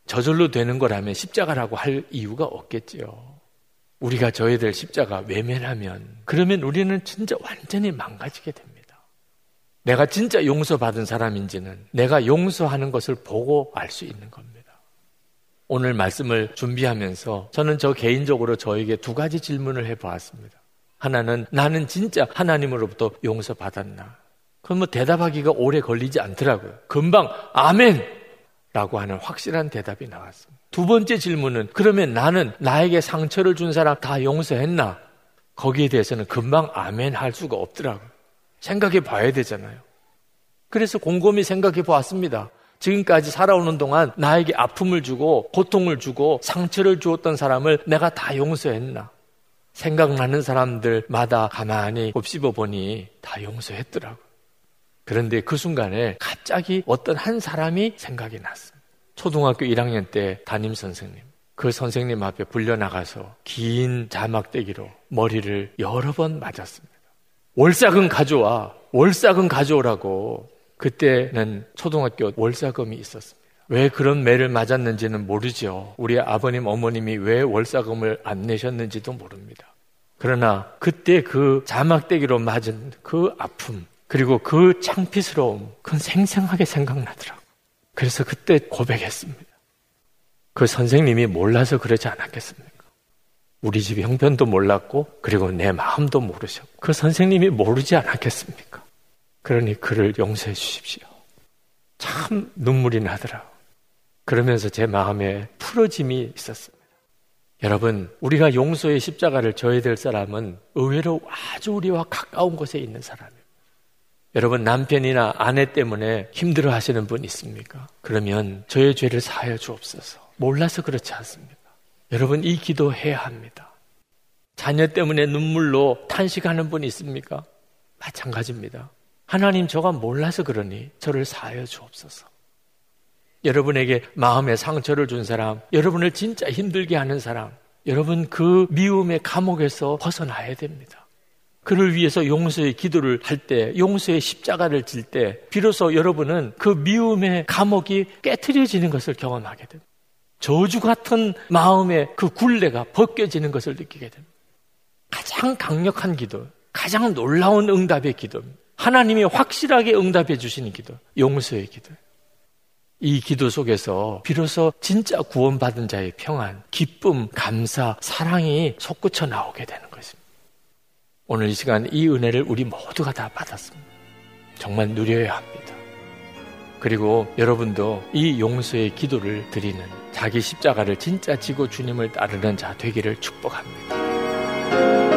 저절로 되는 거라면 십자가라고 할 이유가 없겠지요. 우리가 져야 될 십자가 외면하면 그러면 우리는 진짜 완전히 망가지게 됩니다. 내가 진짜 용서받은 사람인지는 내가 용서하는 것을 보고 알 수 있는 겁니다. 오늘 말씀을 준비하면서 저는 저 개인적으로 저에게 두 가지 질문을 해 보았습니다. 하나는 나는 진짜 하나님으로부터 용서 받았나? 그럼 뭐 대답하기가 오래 걸리지 않더라고요. 금방 아멘! 라고 하는 확실한 대답이 나왔습니다. 두 번째 질문은 그러면 나는 나에게 상처를 준 사람 다 용서했나? 거기에 대해서는 금방 아멘 할 수가 없더라고요. 생각해 봐야 되잖아요. 그래서 곰곰이 생각해 보았습니다. 지금까지 살아오는 동안 나에게 아픔을 주고 고통을 주고 상처를 주었던 사람을 내가 다 용서했나? 생각나는 사람들마다 가만히 곱씹어 보니 다 용서했더라고요. 그런데 그 순간에 갑자기 어떤 한 사람이 생각이 났습니다. 초등학교 1학년 때 담임 선생님. 그 선생님 앞에 불려나가서 긴 자막대기로 머리를 여러 번 맞았습니다. 월삭은 가져와, 월삭은 가져오라고 그때는 초등학교 월사금이 있었습니다. 왜 그런 매를 맞았는지는 모르죠. 우리 아버님, 어머님이 왜 월사금을 안 내셨는지도 모릅니다. 그러나 그때 그 자막대기로 맞은 그 아픔, 그리고 그 창피스러움, 그건 생생하게 생각나더라고. 그래서 그때 고백했습니다. 그 선생님이 몰라서 그러지 않았겠습니까? 우리 집 형편도 몰랐고, 그리고 내 마음도 모르셨고, 그 선생님이 모르지 않았겠습니까? 그러니 그를 용서해 주십시오. 참 눈물이 나더라. 그러면서 제 마음에 풀어짐이 있었습니다. 여러분, 우리가 용서의 십자가를 져야 될 사람은 의외로 아주 우리와 가까운 곳에 있는 사람이에요. 여러분, 남편이나 아내 때문에 힘들어 하시는 분 있습니까? 그러면 저의 죄를 사하여 주옵소서. 몰라서 그렇지 않습니까? 여러분, 이 기도 해야 합니다. 자녀 때문에 눈물로 탄식하는 분 있습니까? 마찬가지입니다. 하나님 저가 몰라서 그러니 저를 사하여 주옵소서. 여러분에게 마음의 상처를 준 사람, 여러분을 진짜 힘들게 하는 사람, 여러분 그 미움의 감옥에서 벗어나야 됩니다. 그를 위해서 용서의 기도를 할 때, 용서의 십자가를 질 때, 비로소 여러분은 그 미움의 감옥이 깨트려지는 것을 경험하게 됩니다. 저주 같은 마음의 그 굴레가 벗겨지는 것을 느끼게 됩니다. 가장 강력한 기도, 가장 놀라운 응답의 기도입니다. 하나님이 확실하게 응답해 주시는 기도, 용서의 기도. 이 기도 속에서 비로소 진짜 구원받은 자의 평안, 기쁨, 감사, 사랑이 솟구쳐 나오게 되는 것입니다. 오늘 이 시간 이 은혜를 우리 모두가 다 받았습니다. 정말 누려야 합니다. 그리고 여러분도 이 용서의 기도를 드리는 자기 십자가를 진짜 지고 주님을 따르는 자 되기를 축복합니다.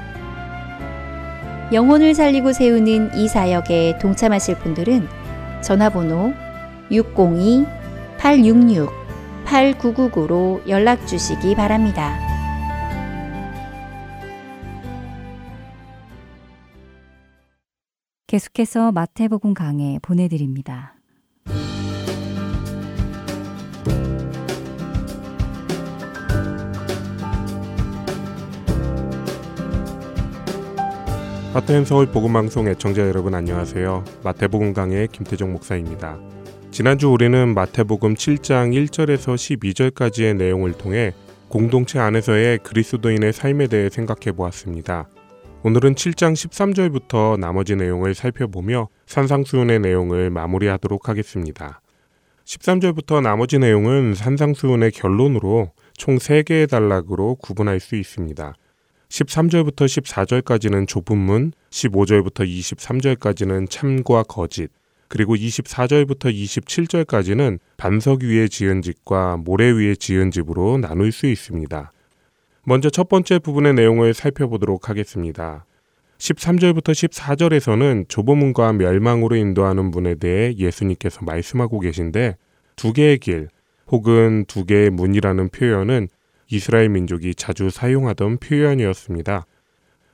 영혼을 살리고 세우는 이 사역에 동참하실 분들은 전화번호 602-866-8999로 연락 주시기 바랍니다. 계속해서 마태복음 강해 보내드립니다. 마태현 서울 복음방송 애청자 여러분 안녕하세요. 마태복음 강의 김태종 목사입니다. 지난주 우리는 마태복음 7장 1절에서 12절까지의 내용을 통해 공동체 안에서의 그리스도인의 삶에 대해 생각해 보았습니다. 오늘은 7장 13절부터 나머지 내용을 살펴보며 산상수훈의 내용을 마무리하도록 하겠습니다. 13절부터 나머지 내용은 산상수훈의 결론으로 총 3개의 단락으로 구분할 수 있습니다. 13절부터 14절까지는 좁은 문, 15절부터 23절까지는 참과 거짓, 그리고 24절부터 27절까지는 반석 위에 지은 집과 모래 위에 지은 집으로 나눌 수 있습니다. 먼저 첫 번째 부분의 내용을 살펴보도록 하겠습니다. 13절부터 14절에서는 좁은 문과 멸망으로 인도하는 문에 대해 예수님께서 말씀하고 계신데 두 개의 길 혹은 두 개의 문이라는 표현은 이스라엘 민족이 자주 사용하던 표현이었습니다.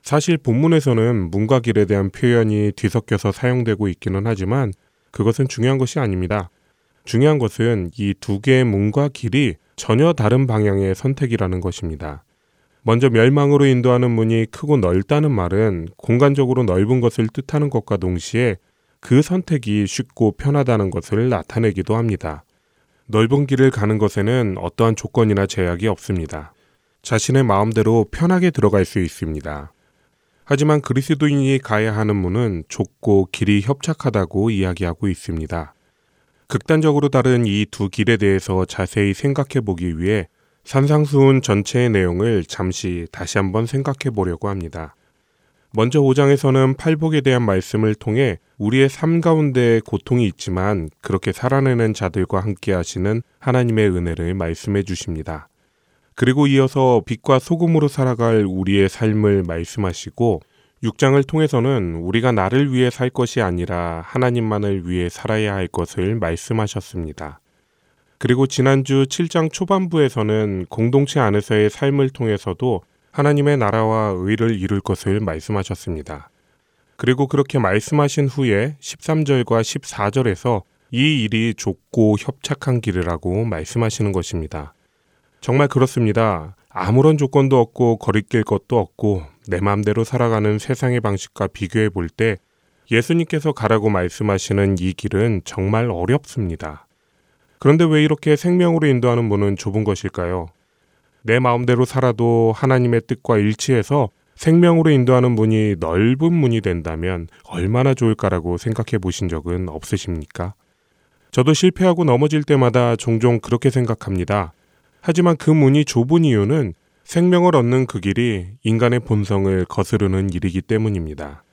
사실 본문에서는 문과 길에 대한 표현이 뒤섞여서 사용되고 있기는 하지만 그것은 중요한 것이 아닙니다. 중요한 것은 이 두 개의 문과 길이 전혀 다른 방향의 선택이라는 것입니다. 먼저 멸망으로 인도하는 문이 크고 넓다는 말은 공간적으로 넓은 것을 뜻하는 것과 동시에 그 선택이 쉽고 편하다는 것을 나타내기도 합니다. 넓은 길을 가는 것에는 어떠한 조건이나 제약이 없습니다. 자신의 마음대로 편하게 들어갈 수 있습니다. 하지만 그리스도인이 가야 하는 문은 좁고 길이 협착하다고 이야기하고 있습니다. 극단적으로 다른 이 두 길에 대해서 자세히 생각해 보기 위해 산상수훈 전체의 내용을 잠시 다시 한번 생각해 보려고 합니다. 먼저 5장에서는 팔복에 대한 말씀을 통해 우리의 삶 가운데 고통이 있지만 그렇게 살아내는 자들과 함께 하시는 하나님의 은혜를 말씀해 주십니다. 그리고 이어서 빛과 소금으로 살아갈 우리의 삶을 말씀하시고 6장을 통해서는 우리가 나를 위해 살 것이 아니라 하나님만을 위해 살아야 할 것을 말씀하셨습니다. 그리고 지난주 7장 초반부에서는 공동체 안에서의 삶을 통해서도 하나님의 나라와 의를 이룰 것을 말씀하셨습니다. 그리고 그렇게 말씀하신 후에 13절과 14절에서 이 일이 좁고 협착한 길이라고 말씀하시는 것입니다. 정말 그렇습니다. 아무런 조건도 없고 거리낄 것도 없고 내 마음대로 살아가는 세상의 방식과 비교해 볼 때 예수님께서 가라고 말씀하시는 이 길은 정말 어렵습니다. 그런데 왜 이렇게 생명으로 인도하는 문은 좁은 것일까요? 내 마음대로 살아도 하나님의 뜻과 일치해서 생명으로 인도하는 문이 넓은 문이 된다면 얼마나 좋을까라고 생각해 보신 적은 없으십니까? 저도 실패하고 넘어질 때마다 종종 그렇게 생각합니다. 하지만 그 문이 좁은 이유는 생명을 얻는 그 길이 인간의 본성을 거스르는 일이기 때문입니다.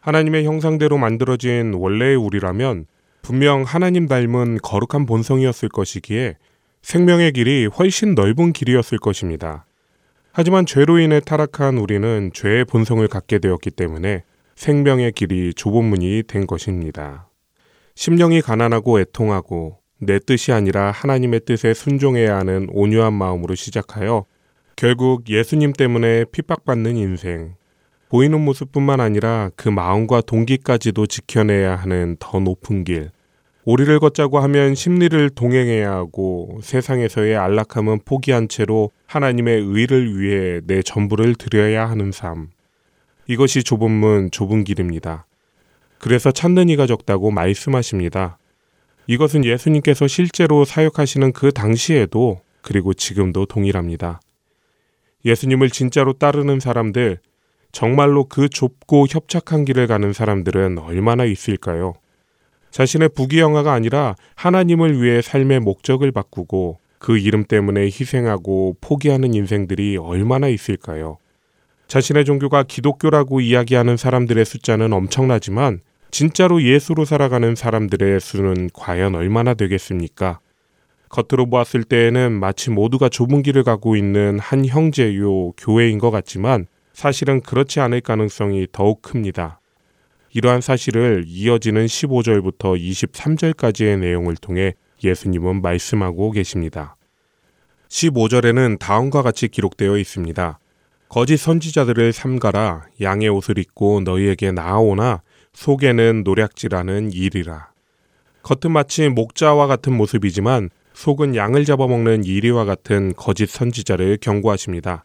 하나님의 형상대로 만들어진 원래의 우리라면 분명 하나님 닮은 거룩한 본성이었을 것이기에 생명의 길이 훨씬 넓은 길이었을 것입니다. 하지만 죄로 인해 타락한 우리는 죄의 본성을 갖게 되었기 때문에 생명의 길이 좁은 문이 된 것입니다. 심령이 가난하고 애통하고 내 뜻이 아니라 하나님의 뜻에 순종해야 하는 온유한 마음으로 시작하여 결국 예수님 때문에 핍박받는 인생, 보이는 모습뿐만 아니라 그 마음과 동기까지도 지켜내야 하는 더 높은 길, 오리를 걷자고 하면 심리를 동행해야 하고 세상에서의 안락함은 포기한 채로 하나님의 의를 위해 내 전부를 드려야 하는 삶. 이것이 좁은 문, 좁은 길입니다. 그래서 찾는 이가 적다고 말씀하십니다. 이것은 예수님께서 실제로 사역하시는 그 당시에도 그리고 지금도 동일합니다. 예수님을 진짜로 따르는 사람들, 정말로 그 좁고 협착한 길을 가는 사람들은 얼마나 있을까요? 자신의 부귀영화가 아니라 하나님을 위해 삶의 목적을 바꾸고 그 이름 때문에 희생하고 포기하는 인생들이 얼마나 있을까요? 자신의 종교가 기독교라고 이야기하는 사람들의 숫자는 엄청나지만 진짜로 예수로 살아가는 사람들의 수는 과연 얼마나 되겠습니까? 겉으로 보았을 때에는 마치 모두가 좁은 길을 가고 있는 한 형제요 교회인 것 같지만 사실은 그렇지 않을 가능성이 더욱 큽니다. 이러한 사실을 이어지는 15절부터 23절까지의 내용을 통해 예수님은 말씀하고 계십니다. 15절에는 다음과 같이 기록되어 있습니다. 거짓 선지자들을 삼가라 양의 옷을 입고 너희에게 나아오나 속에는 노략질하는 일이라. 겉은 마치 목자와 같은 모습이지만 속은 양을 잡아먹는 이리와 같은 거짓 선지자를 경고하십니다.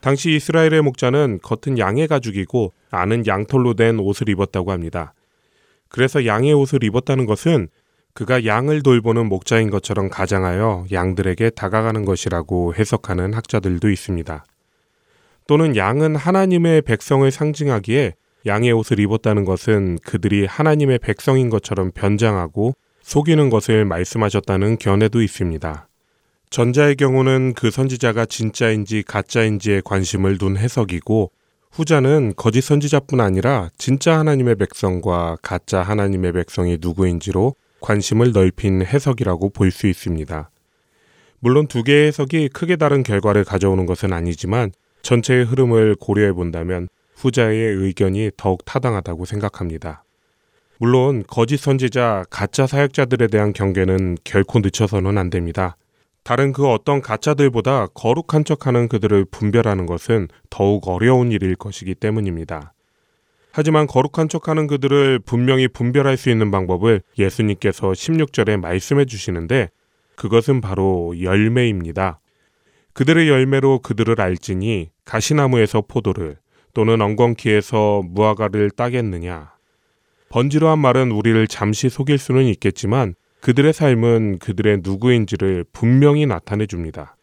당시 이스라엘의 목자는 겉은 양의 가죽이고 안은 양털로 된 옷을 입었다고 합니다. 그래서 양의 옷을 입었다는 것은 그가 양을 돌보는 목자인 것처럼 가장하여 양들에게 다가가는 것이라고 해석하는 학자들도 있습니다. 또는 양은 하나님의 백성을 상징하기에 양의 옷을 입었다는 것은 그들이 하나님의 백성인 것처럼 변장하고 속이는 것을 말씀하셨다는 견해도 있습니다. 전자의 경우는 그 선지자가 진짜인지 가짜인지에 관심을 둔 해석이고 후자는 거짓 선지자뿐 아니라 진짜 하나님의 백성과 가짜 하나님의 백성이 누구인지로 관심을 넓힌 해석이라고 볼 수 있습니다. 물론 두 개의 해석이 크게 다른 결과를 가져오는 것은 아니지만 전체의 흐름을 고려해 본다면 후자의 의견이 더욱 타당하다고 생각합니다. 물론 거짓 선지자, 가짜 사역자들에 대한 경계는 결코 늦춰서는 안 됩니다. 다른 그 어떤 가짜들보다 거룩한 척하는 그들을 분별하는 것은 더욱 어려운 일일 것이기 때문입니다. 하지만 거룩한 척하는 그들을 분명히 분별할 수 있는 방법을 예수님께서 16절에 말씀해 주시는데 그것은 바로 열매입니다. 그들의 열매로 그들을 알지니 가시나무에서 포도를 또는 엉겅퀴에서 무화과를 따겠느냐. 번지로한 말은 우리를 잠시 속일 수는 있겠지만 그들의 삶은 그들의 누구인지를 분명히 나타내 줍니다.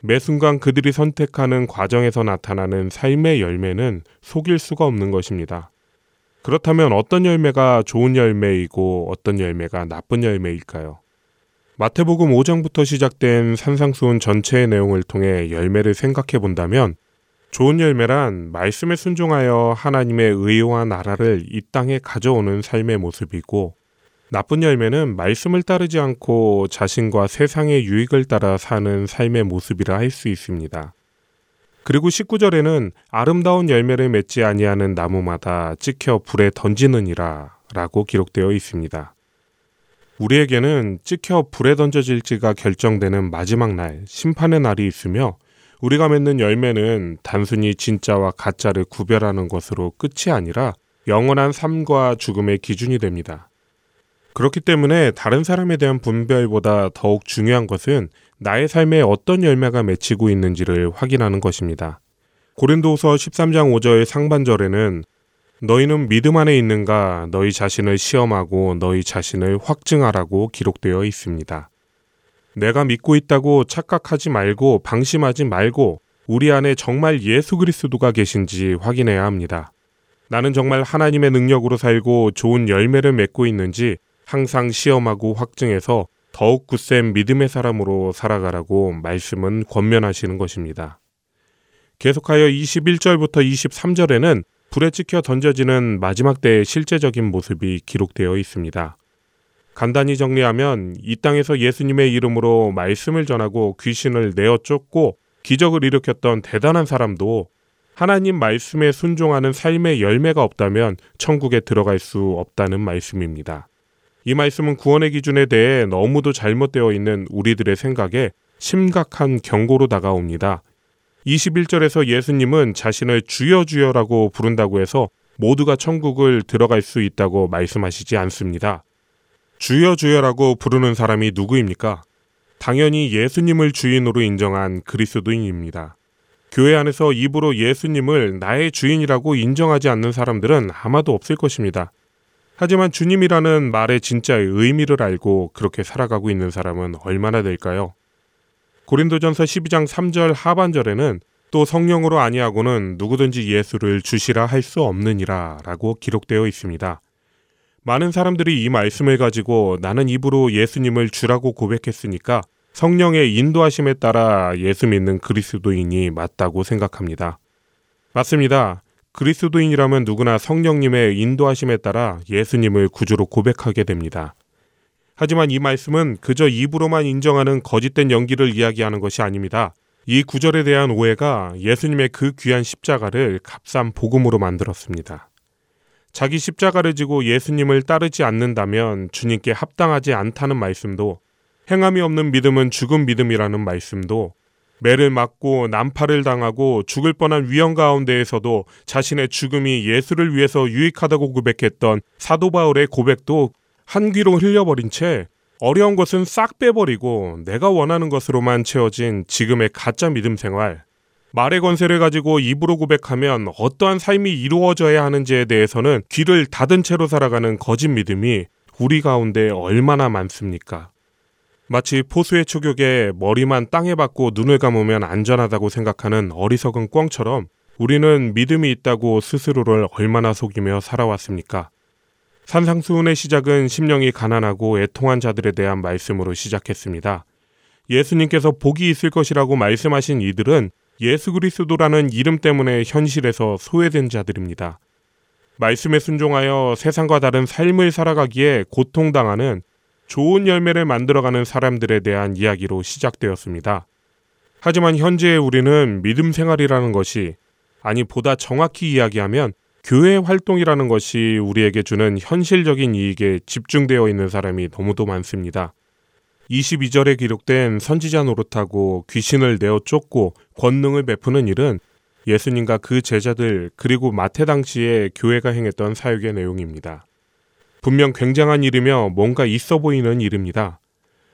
매 순간 그들이 선택하는 과정에서 나타나는 삶의 열매는 속일 수가 없는 것입니다. 그렇다면 어떤 열매가 좋은 열매이고 어떤 열매가 나쁜 열매일까요? 마태복음 5장부터 시작된 산상수훈 전체의 내용을 통해 열매를 생각해 본다면 좋은 열매란 말씀에 순종하여 하나님의 의와 나라를 이 땅에 가져오는 삶의 모습이고 나쁜 열매는 말씀을 따르지 않고 자신과 세상의 유익을 따라 사는 삶의 모습이라 할 수 있습니다. 그리고 19절에는 아름다운 열매를 맺지 아니하는 나무마다 찍혀 불에 던지느니라 라고 기록되어 있습니다. 우리에게는 찍혀 불에 던져질지가 결정되는 마지막 날, 심판의 날이 있으며 우리가 맺는 열매는 단순히 진짜와 가짜를 구별하는 것으로 끝이 아니라 영원한 삶과 죽음의 기준이 됩니다. 그렇기 때문에 다른 사람에 대한 분별보다 더욱 중요한 것은 나의 삶에 어떤 열매가 맺히고 있는지를 확인하는 것입니다. 고린도서 13장 5절 상반절에는 너희는 믿음 안에 있는가 너희 자신을 시험하고 너희 자신을 확증하라고 기록되어 있습니다. 내가 믿고 있다고 착각하지 말고 방심하지 말고 우리 안에 정말 예수 그리스도가 계신지 확인해야 합니다. 나는 정말 하나님의 능력으로 살고 좋은 열매를 맺고 있는지 항상 시험하고 확증해서 더욱 굳센 믿음의 사람으로 살아가라고 말씀은 권면하시는 것입니다. 계속하여 21절부터 23절에는 불에 찍혀 던져지는 마지막 때의 실제적인 모습이 기록되어 있습니다. 간단히 정리하면 이 땅에서 예수님의 이름으로 말씀을 전하고 귀신을 내어 쫓고 기적을 일으켰던 대단한 사람도 하나님 말씀에 순종하는 삶의 열매가 없다면 천국에 들어갈 수 없다는 말씀입니다. 이 말씀은 구원의 기준에 대해 너무도 잘못되어 있는 우리들의 생각에 심각한 경고로 다가옵니다. 21절에서 예수님은 자신을 주여 주여라고 부른다고 해서 모두가 천국을 들어갈 수 있다고 말씀하시지 않습니다. 주여 주여라고 부르는 사람이 누구입니까? 당연히 예수님을 주인으로 인정한 그리스도인입니다. 교회 안에서 입으로 예수님을 나의 주인이라고 인정하지 않는 사람들은 아마도 없을 것입니다. 하지만 주님이라는 말의 진짜의 의미를 알고 그렇게 살아가고 있는 사람은 얼마나 될까요? 고린도전서 12장 3절 하반절에는 또 성령으로 아니하고는 누구든지 예수를 주시라 할 수 없느니라 라고 기록되어 있습니다. 많은 사람들이 이 말씀을 가지고 나는 입으로 예수님을 주라고 고백했으니까 성령의 인도하심에 따라 예수 믿는 그리스도인이 맞다고 생각합니다. 맞습니다. 그리스도인이라면 누구나 성령님의 인도하심에 따라 예수님을 구주로 고백하게 됩니다. 하지만 이 말씀은 그저 입으로만 인정하는 거짓된 연기를 이야기하는 것이 아닙니다. 이 구절에 대한 오해가 예수님의 그 귀한 십자가를 값싼 복음으로 만들었습니다. 자기 십자가를 지고 예수님을 따르지 않는다면 주님께 합당하지 않다는 말씀도 행함이 없는 믿음은 죽은 믿음이라는 말씀도 매를 맞고 난파를 당하고 죽을 뻔한 위험 가운데에서도 자신의 죽음이 예수를 위해서 유익하다고 고백했던 사도 바울의 고백도 한 귀로 흘려버린 채 어려운 것은 싹 빼버리고 내가 원하는 것으로만 채워진 지금의 가짜 믿음 생활, 말의 권세를 가지고 입으로 고백하면 어떠한 삶이 이루어져야 하는지에 대해서는 귀를 닫은 채로 살아가는 거짓 믿음이 우리 가운데 얼마나 많습니까? 마치 포수의 초격에 머리만 땅에 박고 눈을 감으면 안전하다고 생각하는 어리석은 꿩처럼 우리는 믿음이 있다고 스스로를 얼마나 속이며 살아왔습니까? 산상수훈의 시작은 심령이 가난하고 애통한 자들에 대한 말씀으로 시작했습니다. 예수님께서 복이 있을 것이라고 말씀하신 이들은 예수 그리스도라는 이름 때문에 현실에서 소외된 자들입니다. 말씀에 순종하여 세상과 다른 삶을 살아가기에 고통당하는 좋은 열매를 만들어가는 사람들에 대한 이야기로 시작되었습니다. 하지만 현재의 우리는 믿음 생활이라는 것이 아니 보다 정확히 이야기하면 교회 활동이라는 것이 우리에게 주는 현실적인 이익에 집중되어 있는 사람이 너무도 많습니다. 22절에 기록된 선지자 노릇하고 귀신을 내어 쫓고 권능을 베푸는 일은 예수님과 그 제자들 그리고 마태 당시에 교회가 행했던 사역의 내용입니다. 분명 굉장한 일이며 뭔가 있어 보이는 일입니다.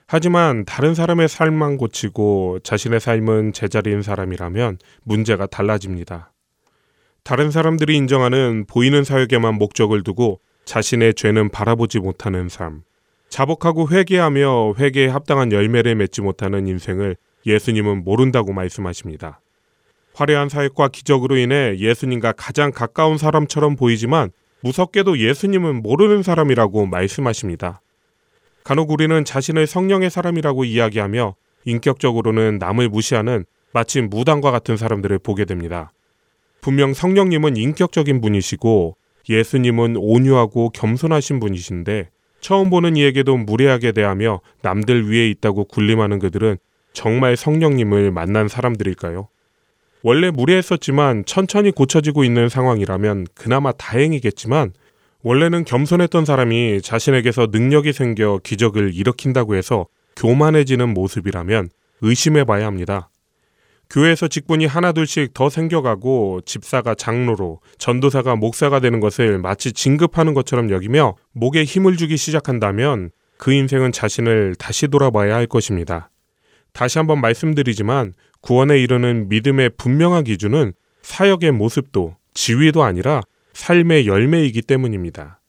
하지만 다른 사람의 삶만 고치고 자신의 삶은 제자리인 사람이라면 문제가 달라집니다. 다른 사람들이 인정하는 보이는 사역에만 목적을 두고 자신의 죄는 바라보지 못하는 삶. 자복하고 회개하며 회개에 합당한 열매를 맺지 못하는 인생을 예수님은 모른다고 말씀하십니다. 화려한 사역과 기적으로 인해 예수님과 가장 가까운 사람처럼 보이지만 무섭게도 예수님은 모르는 사람이라고 말씀하십니다. 간혹 우리는 자신을 성령의 사람이라고 이야기하며 인격적으로는 남을 무시하는 마치 무당과 같은 사람들을 보게 됩니다. 분명 성령님은 인격적인 분이시고 예수님은 온유하고 겸손하신 분이신데 처음 보는 이에게도 무례하게 대하며 남들 위에 있다고 군림하는 그들은 정말 성령님을 만난 사람들일까요? 원래 무례했었지만 천천히 고쳐지고 있는 상황이라면 그나마 다행이겠지만 원래는 겸손했던 사람이 자신에게서 능력이 생겨 기적을 일으킨다고 해서 교만해지는 모습이라면 의심해 봐야 합니다. 교회에서 직분이 하나둘씩 더 생겨가고 집사가 장로로 전도사가 목사가 되는 것을 마치 진급하는 것처럼 여기며 목에 힘을 주기 시작한다면 그 인생은 자신을 다시 돌아봐야 할 것입니다. 다시 한번 말씀드리지만 구원에 이르는 믿음의 분명한 기준은 사역의 모습도 지위도 아니라 삶의 열매이기 때문입니다.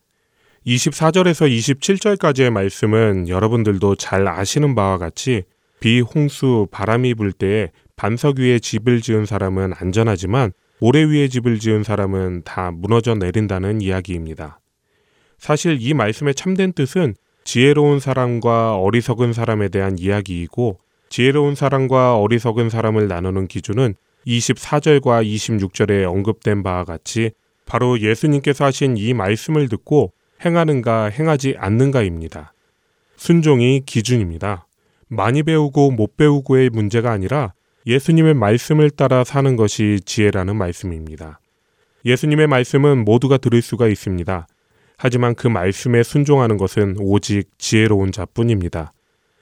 24절에서 27절까지의 말씀은 여러분들도 잘 아시는 바와 같이 비, 홍수, 바람이 불 때에 반석 위에 집을 지은 사람은 안전하지만 모래 위에 집을 지은 사람은 다 무너져 내린다는 이야기입니다. 사실 이 말씀의 참된 뜻은 지혜로운 사람과 어리석은 사람에 대한 이야기이고 지혜로운 사람과 어리석은 사람을 나누는 기준은 24절과 26절에 언급된 바와 같이 바로 예수님께서 하신 이 말씀을 듣고 행하는가 행하지 않는가입니다. 순종이 기준입니다. 많이 배우고 못 배우고의 문제가 아니라 예수님의 말씀을 따라 사는 것이 지혜라는 말씀입니다. 예수님의 말씀은 모두가 들을 수가 있습니다. 하지만 그 말씀에 순종하는 것은 오직 지혜로운 자뿐입니다.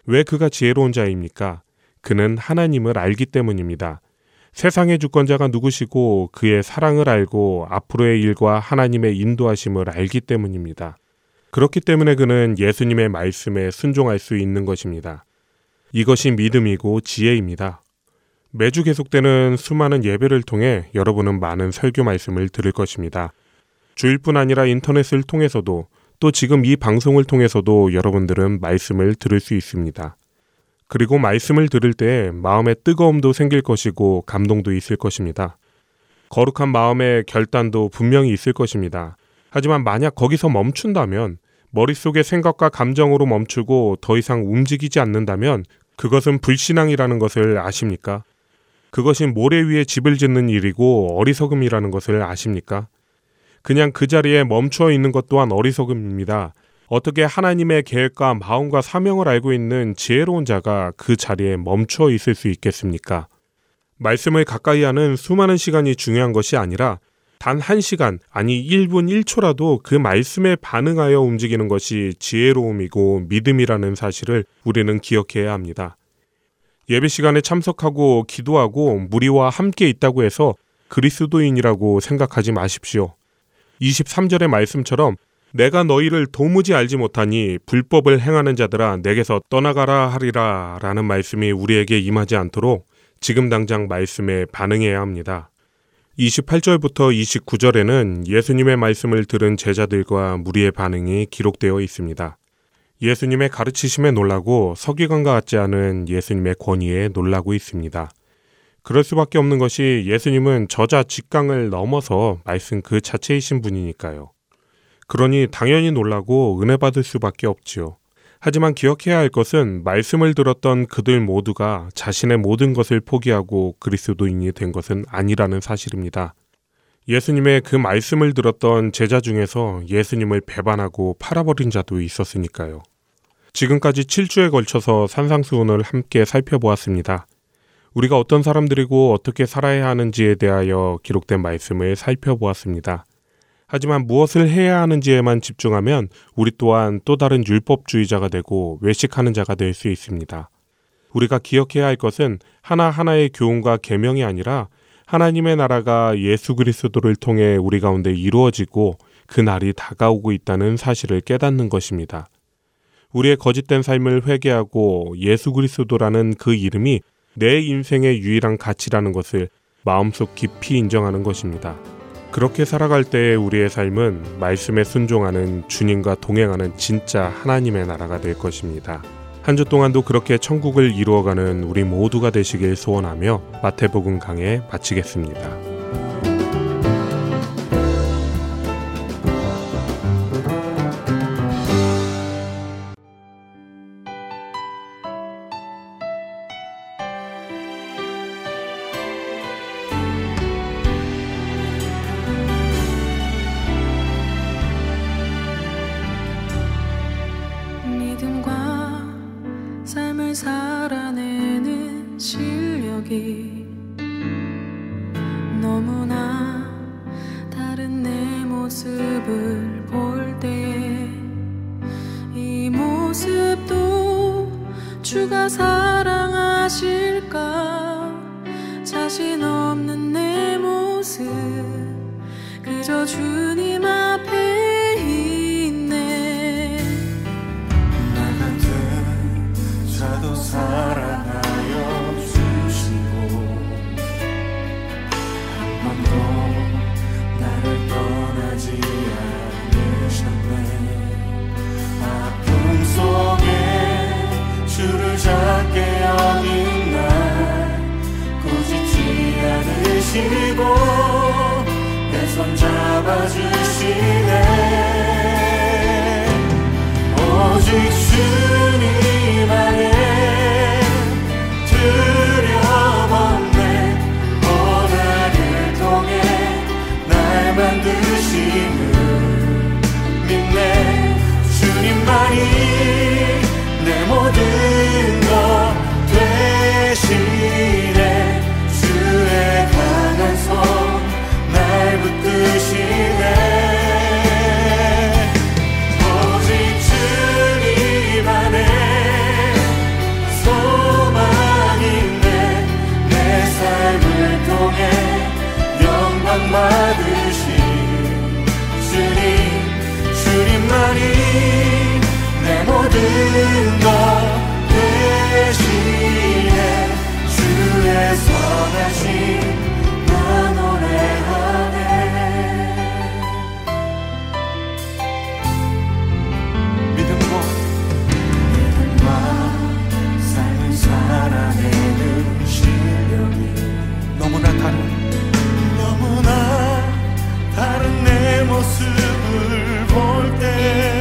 왜 그가 지혜로운 자입니까? 그는 하나님을 알기 때문입니다. 세상의 주권자가 누구시고 그의 사랑을 알고 앞으로의 일과 하나님의 인도하심을 알기 때문입니다. 그렇기 때문에 그는 예수님의 말씀에 순종할 수 있는 것입니다. 이것이 믿음이고 지혜입니다. 매주 계속되는 수많은 예배를 통해 여러분은 많은 설교 말씀을 들을 것입니다. 주일뿐 아니라 인터넷을 통해서도 또 지금 이 방송을 통해서도 여러분들은 말씀을 들을 수 있습니다. 그리고 말씀을 들을 때 마음의 뜨거움도 생길 것이고 감동도 있을 것입니다. 거룩한 마음의 결단도 분명히 있을 것입니다. 하지만 만약 거기서 멈춘다면 머릿속의 생각과 감정으로 멈추고 더 이상 움직이지 않는다면 그것은 불신앙이라는 것을 아십니까? 그것이 모래 위에 집을 짓는 일이고 어리석음이라는 것을 아십니까? 그냥 그 자리에 멈춰 있는 것 또한 어리석음입니다. 어떻게 하나님의 계획과 마음과 사명을 알고 있는 지혜로운 자가 그 자리에 멈춰 있을 수 있겠습니까? 말씀을 가까이 하는 수많은 시간이 중요한 것이 아니라 단 한 시간, 아니 1분 1초라도 그 말씀에 반응하여 움직이는 것이 지혜로움이고 믿음이라는 사실을 우리는 기억해야 합니다. 예배 시간에 참석하고 기도하고 무리와 함께 있다고 해서 그리스도인이라고 생각하지 마십시오. 23절의 말씀처럼 내가 너희를 도무지 알지 못하니 불법을 행하는 자들아 내게서 떠나가라 하리라 라는 말씀이 우리에게 임하지 않도록 지금 당장 말씀에 반응해야 합니다. 28절부터 29절에는 예수님의 말씀을 들은 제자들과 무리의 반응이 기록되어 있습니다. 예수님의 가르치심에 놀라고 서기관과 같지 않은 예수님의 권위에 놀라고 있습니다. 그럴 수밖에 없는 것이 예수님은 저자 직강을 넘어서 말씀 그 자체이신 분이니까요. 그러니 당연히 놀라고 은혜 받을 수밖에 없지요. 하지만 기억해야 할 것은 말씀을 들었던 그들 모두가 자신의 모든 것을 포기하고 그리스도인이 된 것은 아니라는 사실입니다. 예수님의 그 말씀을 들었던 제자 중에서 예수님을 배반하고 팔아버린 자도 있었으니까요. 지금까지 7주에 걸쳐서 산상수훈을 함께 살펴보았습니다. 우리가 어떤 사람들이고 어떻게 살아야 하는지에 대하여 기록된 말씀을 살펴보았습니다. 하지만 무엇을 해야 하는지에만 집중하면 우리 또한 또 다른 율법주의자가 되고 외식하는 자가 될 수 있습니다. 우리가 기억해야 할 것은 하나하나의 교훈과 계명이 아니라 하나님의 나라가 예수 그리스도를 통해 우리 가운데 이루어지고 그 날이 다가오고 있다는 사실을 깨닫는 것입니다. 우리의 거짓된 삶을 회개하고 예수 그리스도라는 그 이름이 내 인생의 유일한 가치라는 것을 마음속 깊이 인정하는 것입니다. 그렇게 살아갈 때에 우리의 삶은 말씀에 순종하는 주님과 동행하는 진짜 하나님의 나라가 될 것입니다. 한 주 동안도 그렇게 천국을 이루어가는 우리 모두가 되시길 소원하며 마태복음 강해 마치겠습니다. 받으신 주님 주님만이 내 모든 것 대신에 주의 선하신 모습을 볼때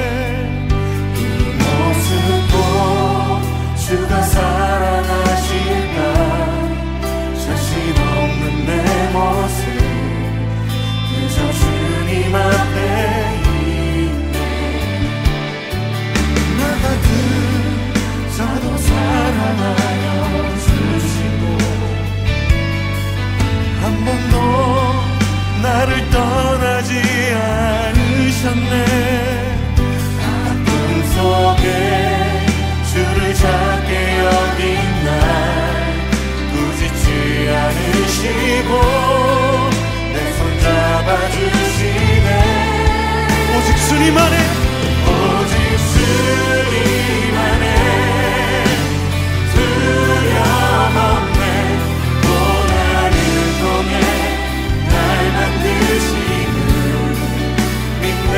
주님 안에 오직 주님 안에 두려움없네 고난을 통해 날 만드시는 믿네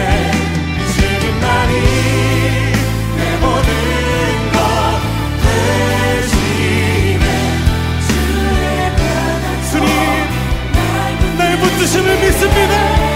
주님만이 내 모든 것 대신에 주의 가닥 주님 날 붙드심을 믿습니다.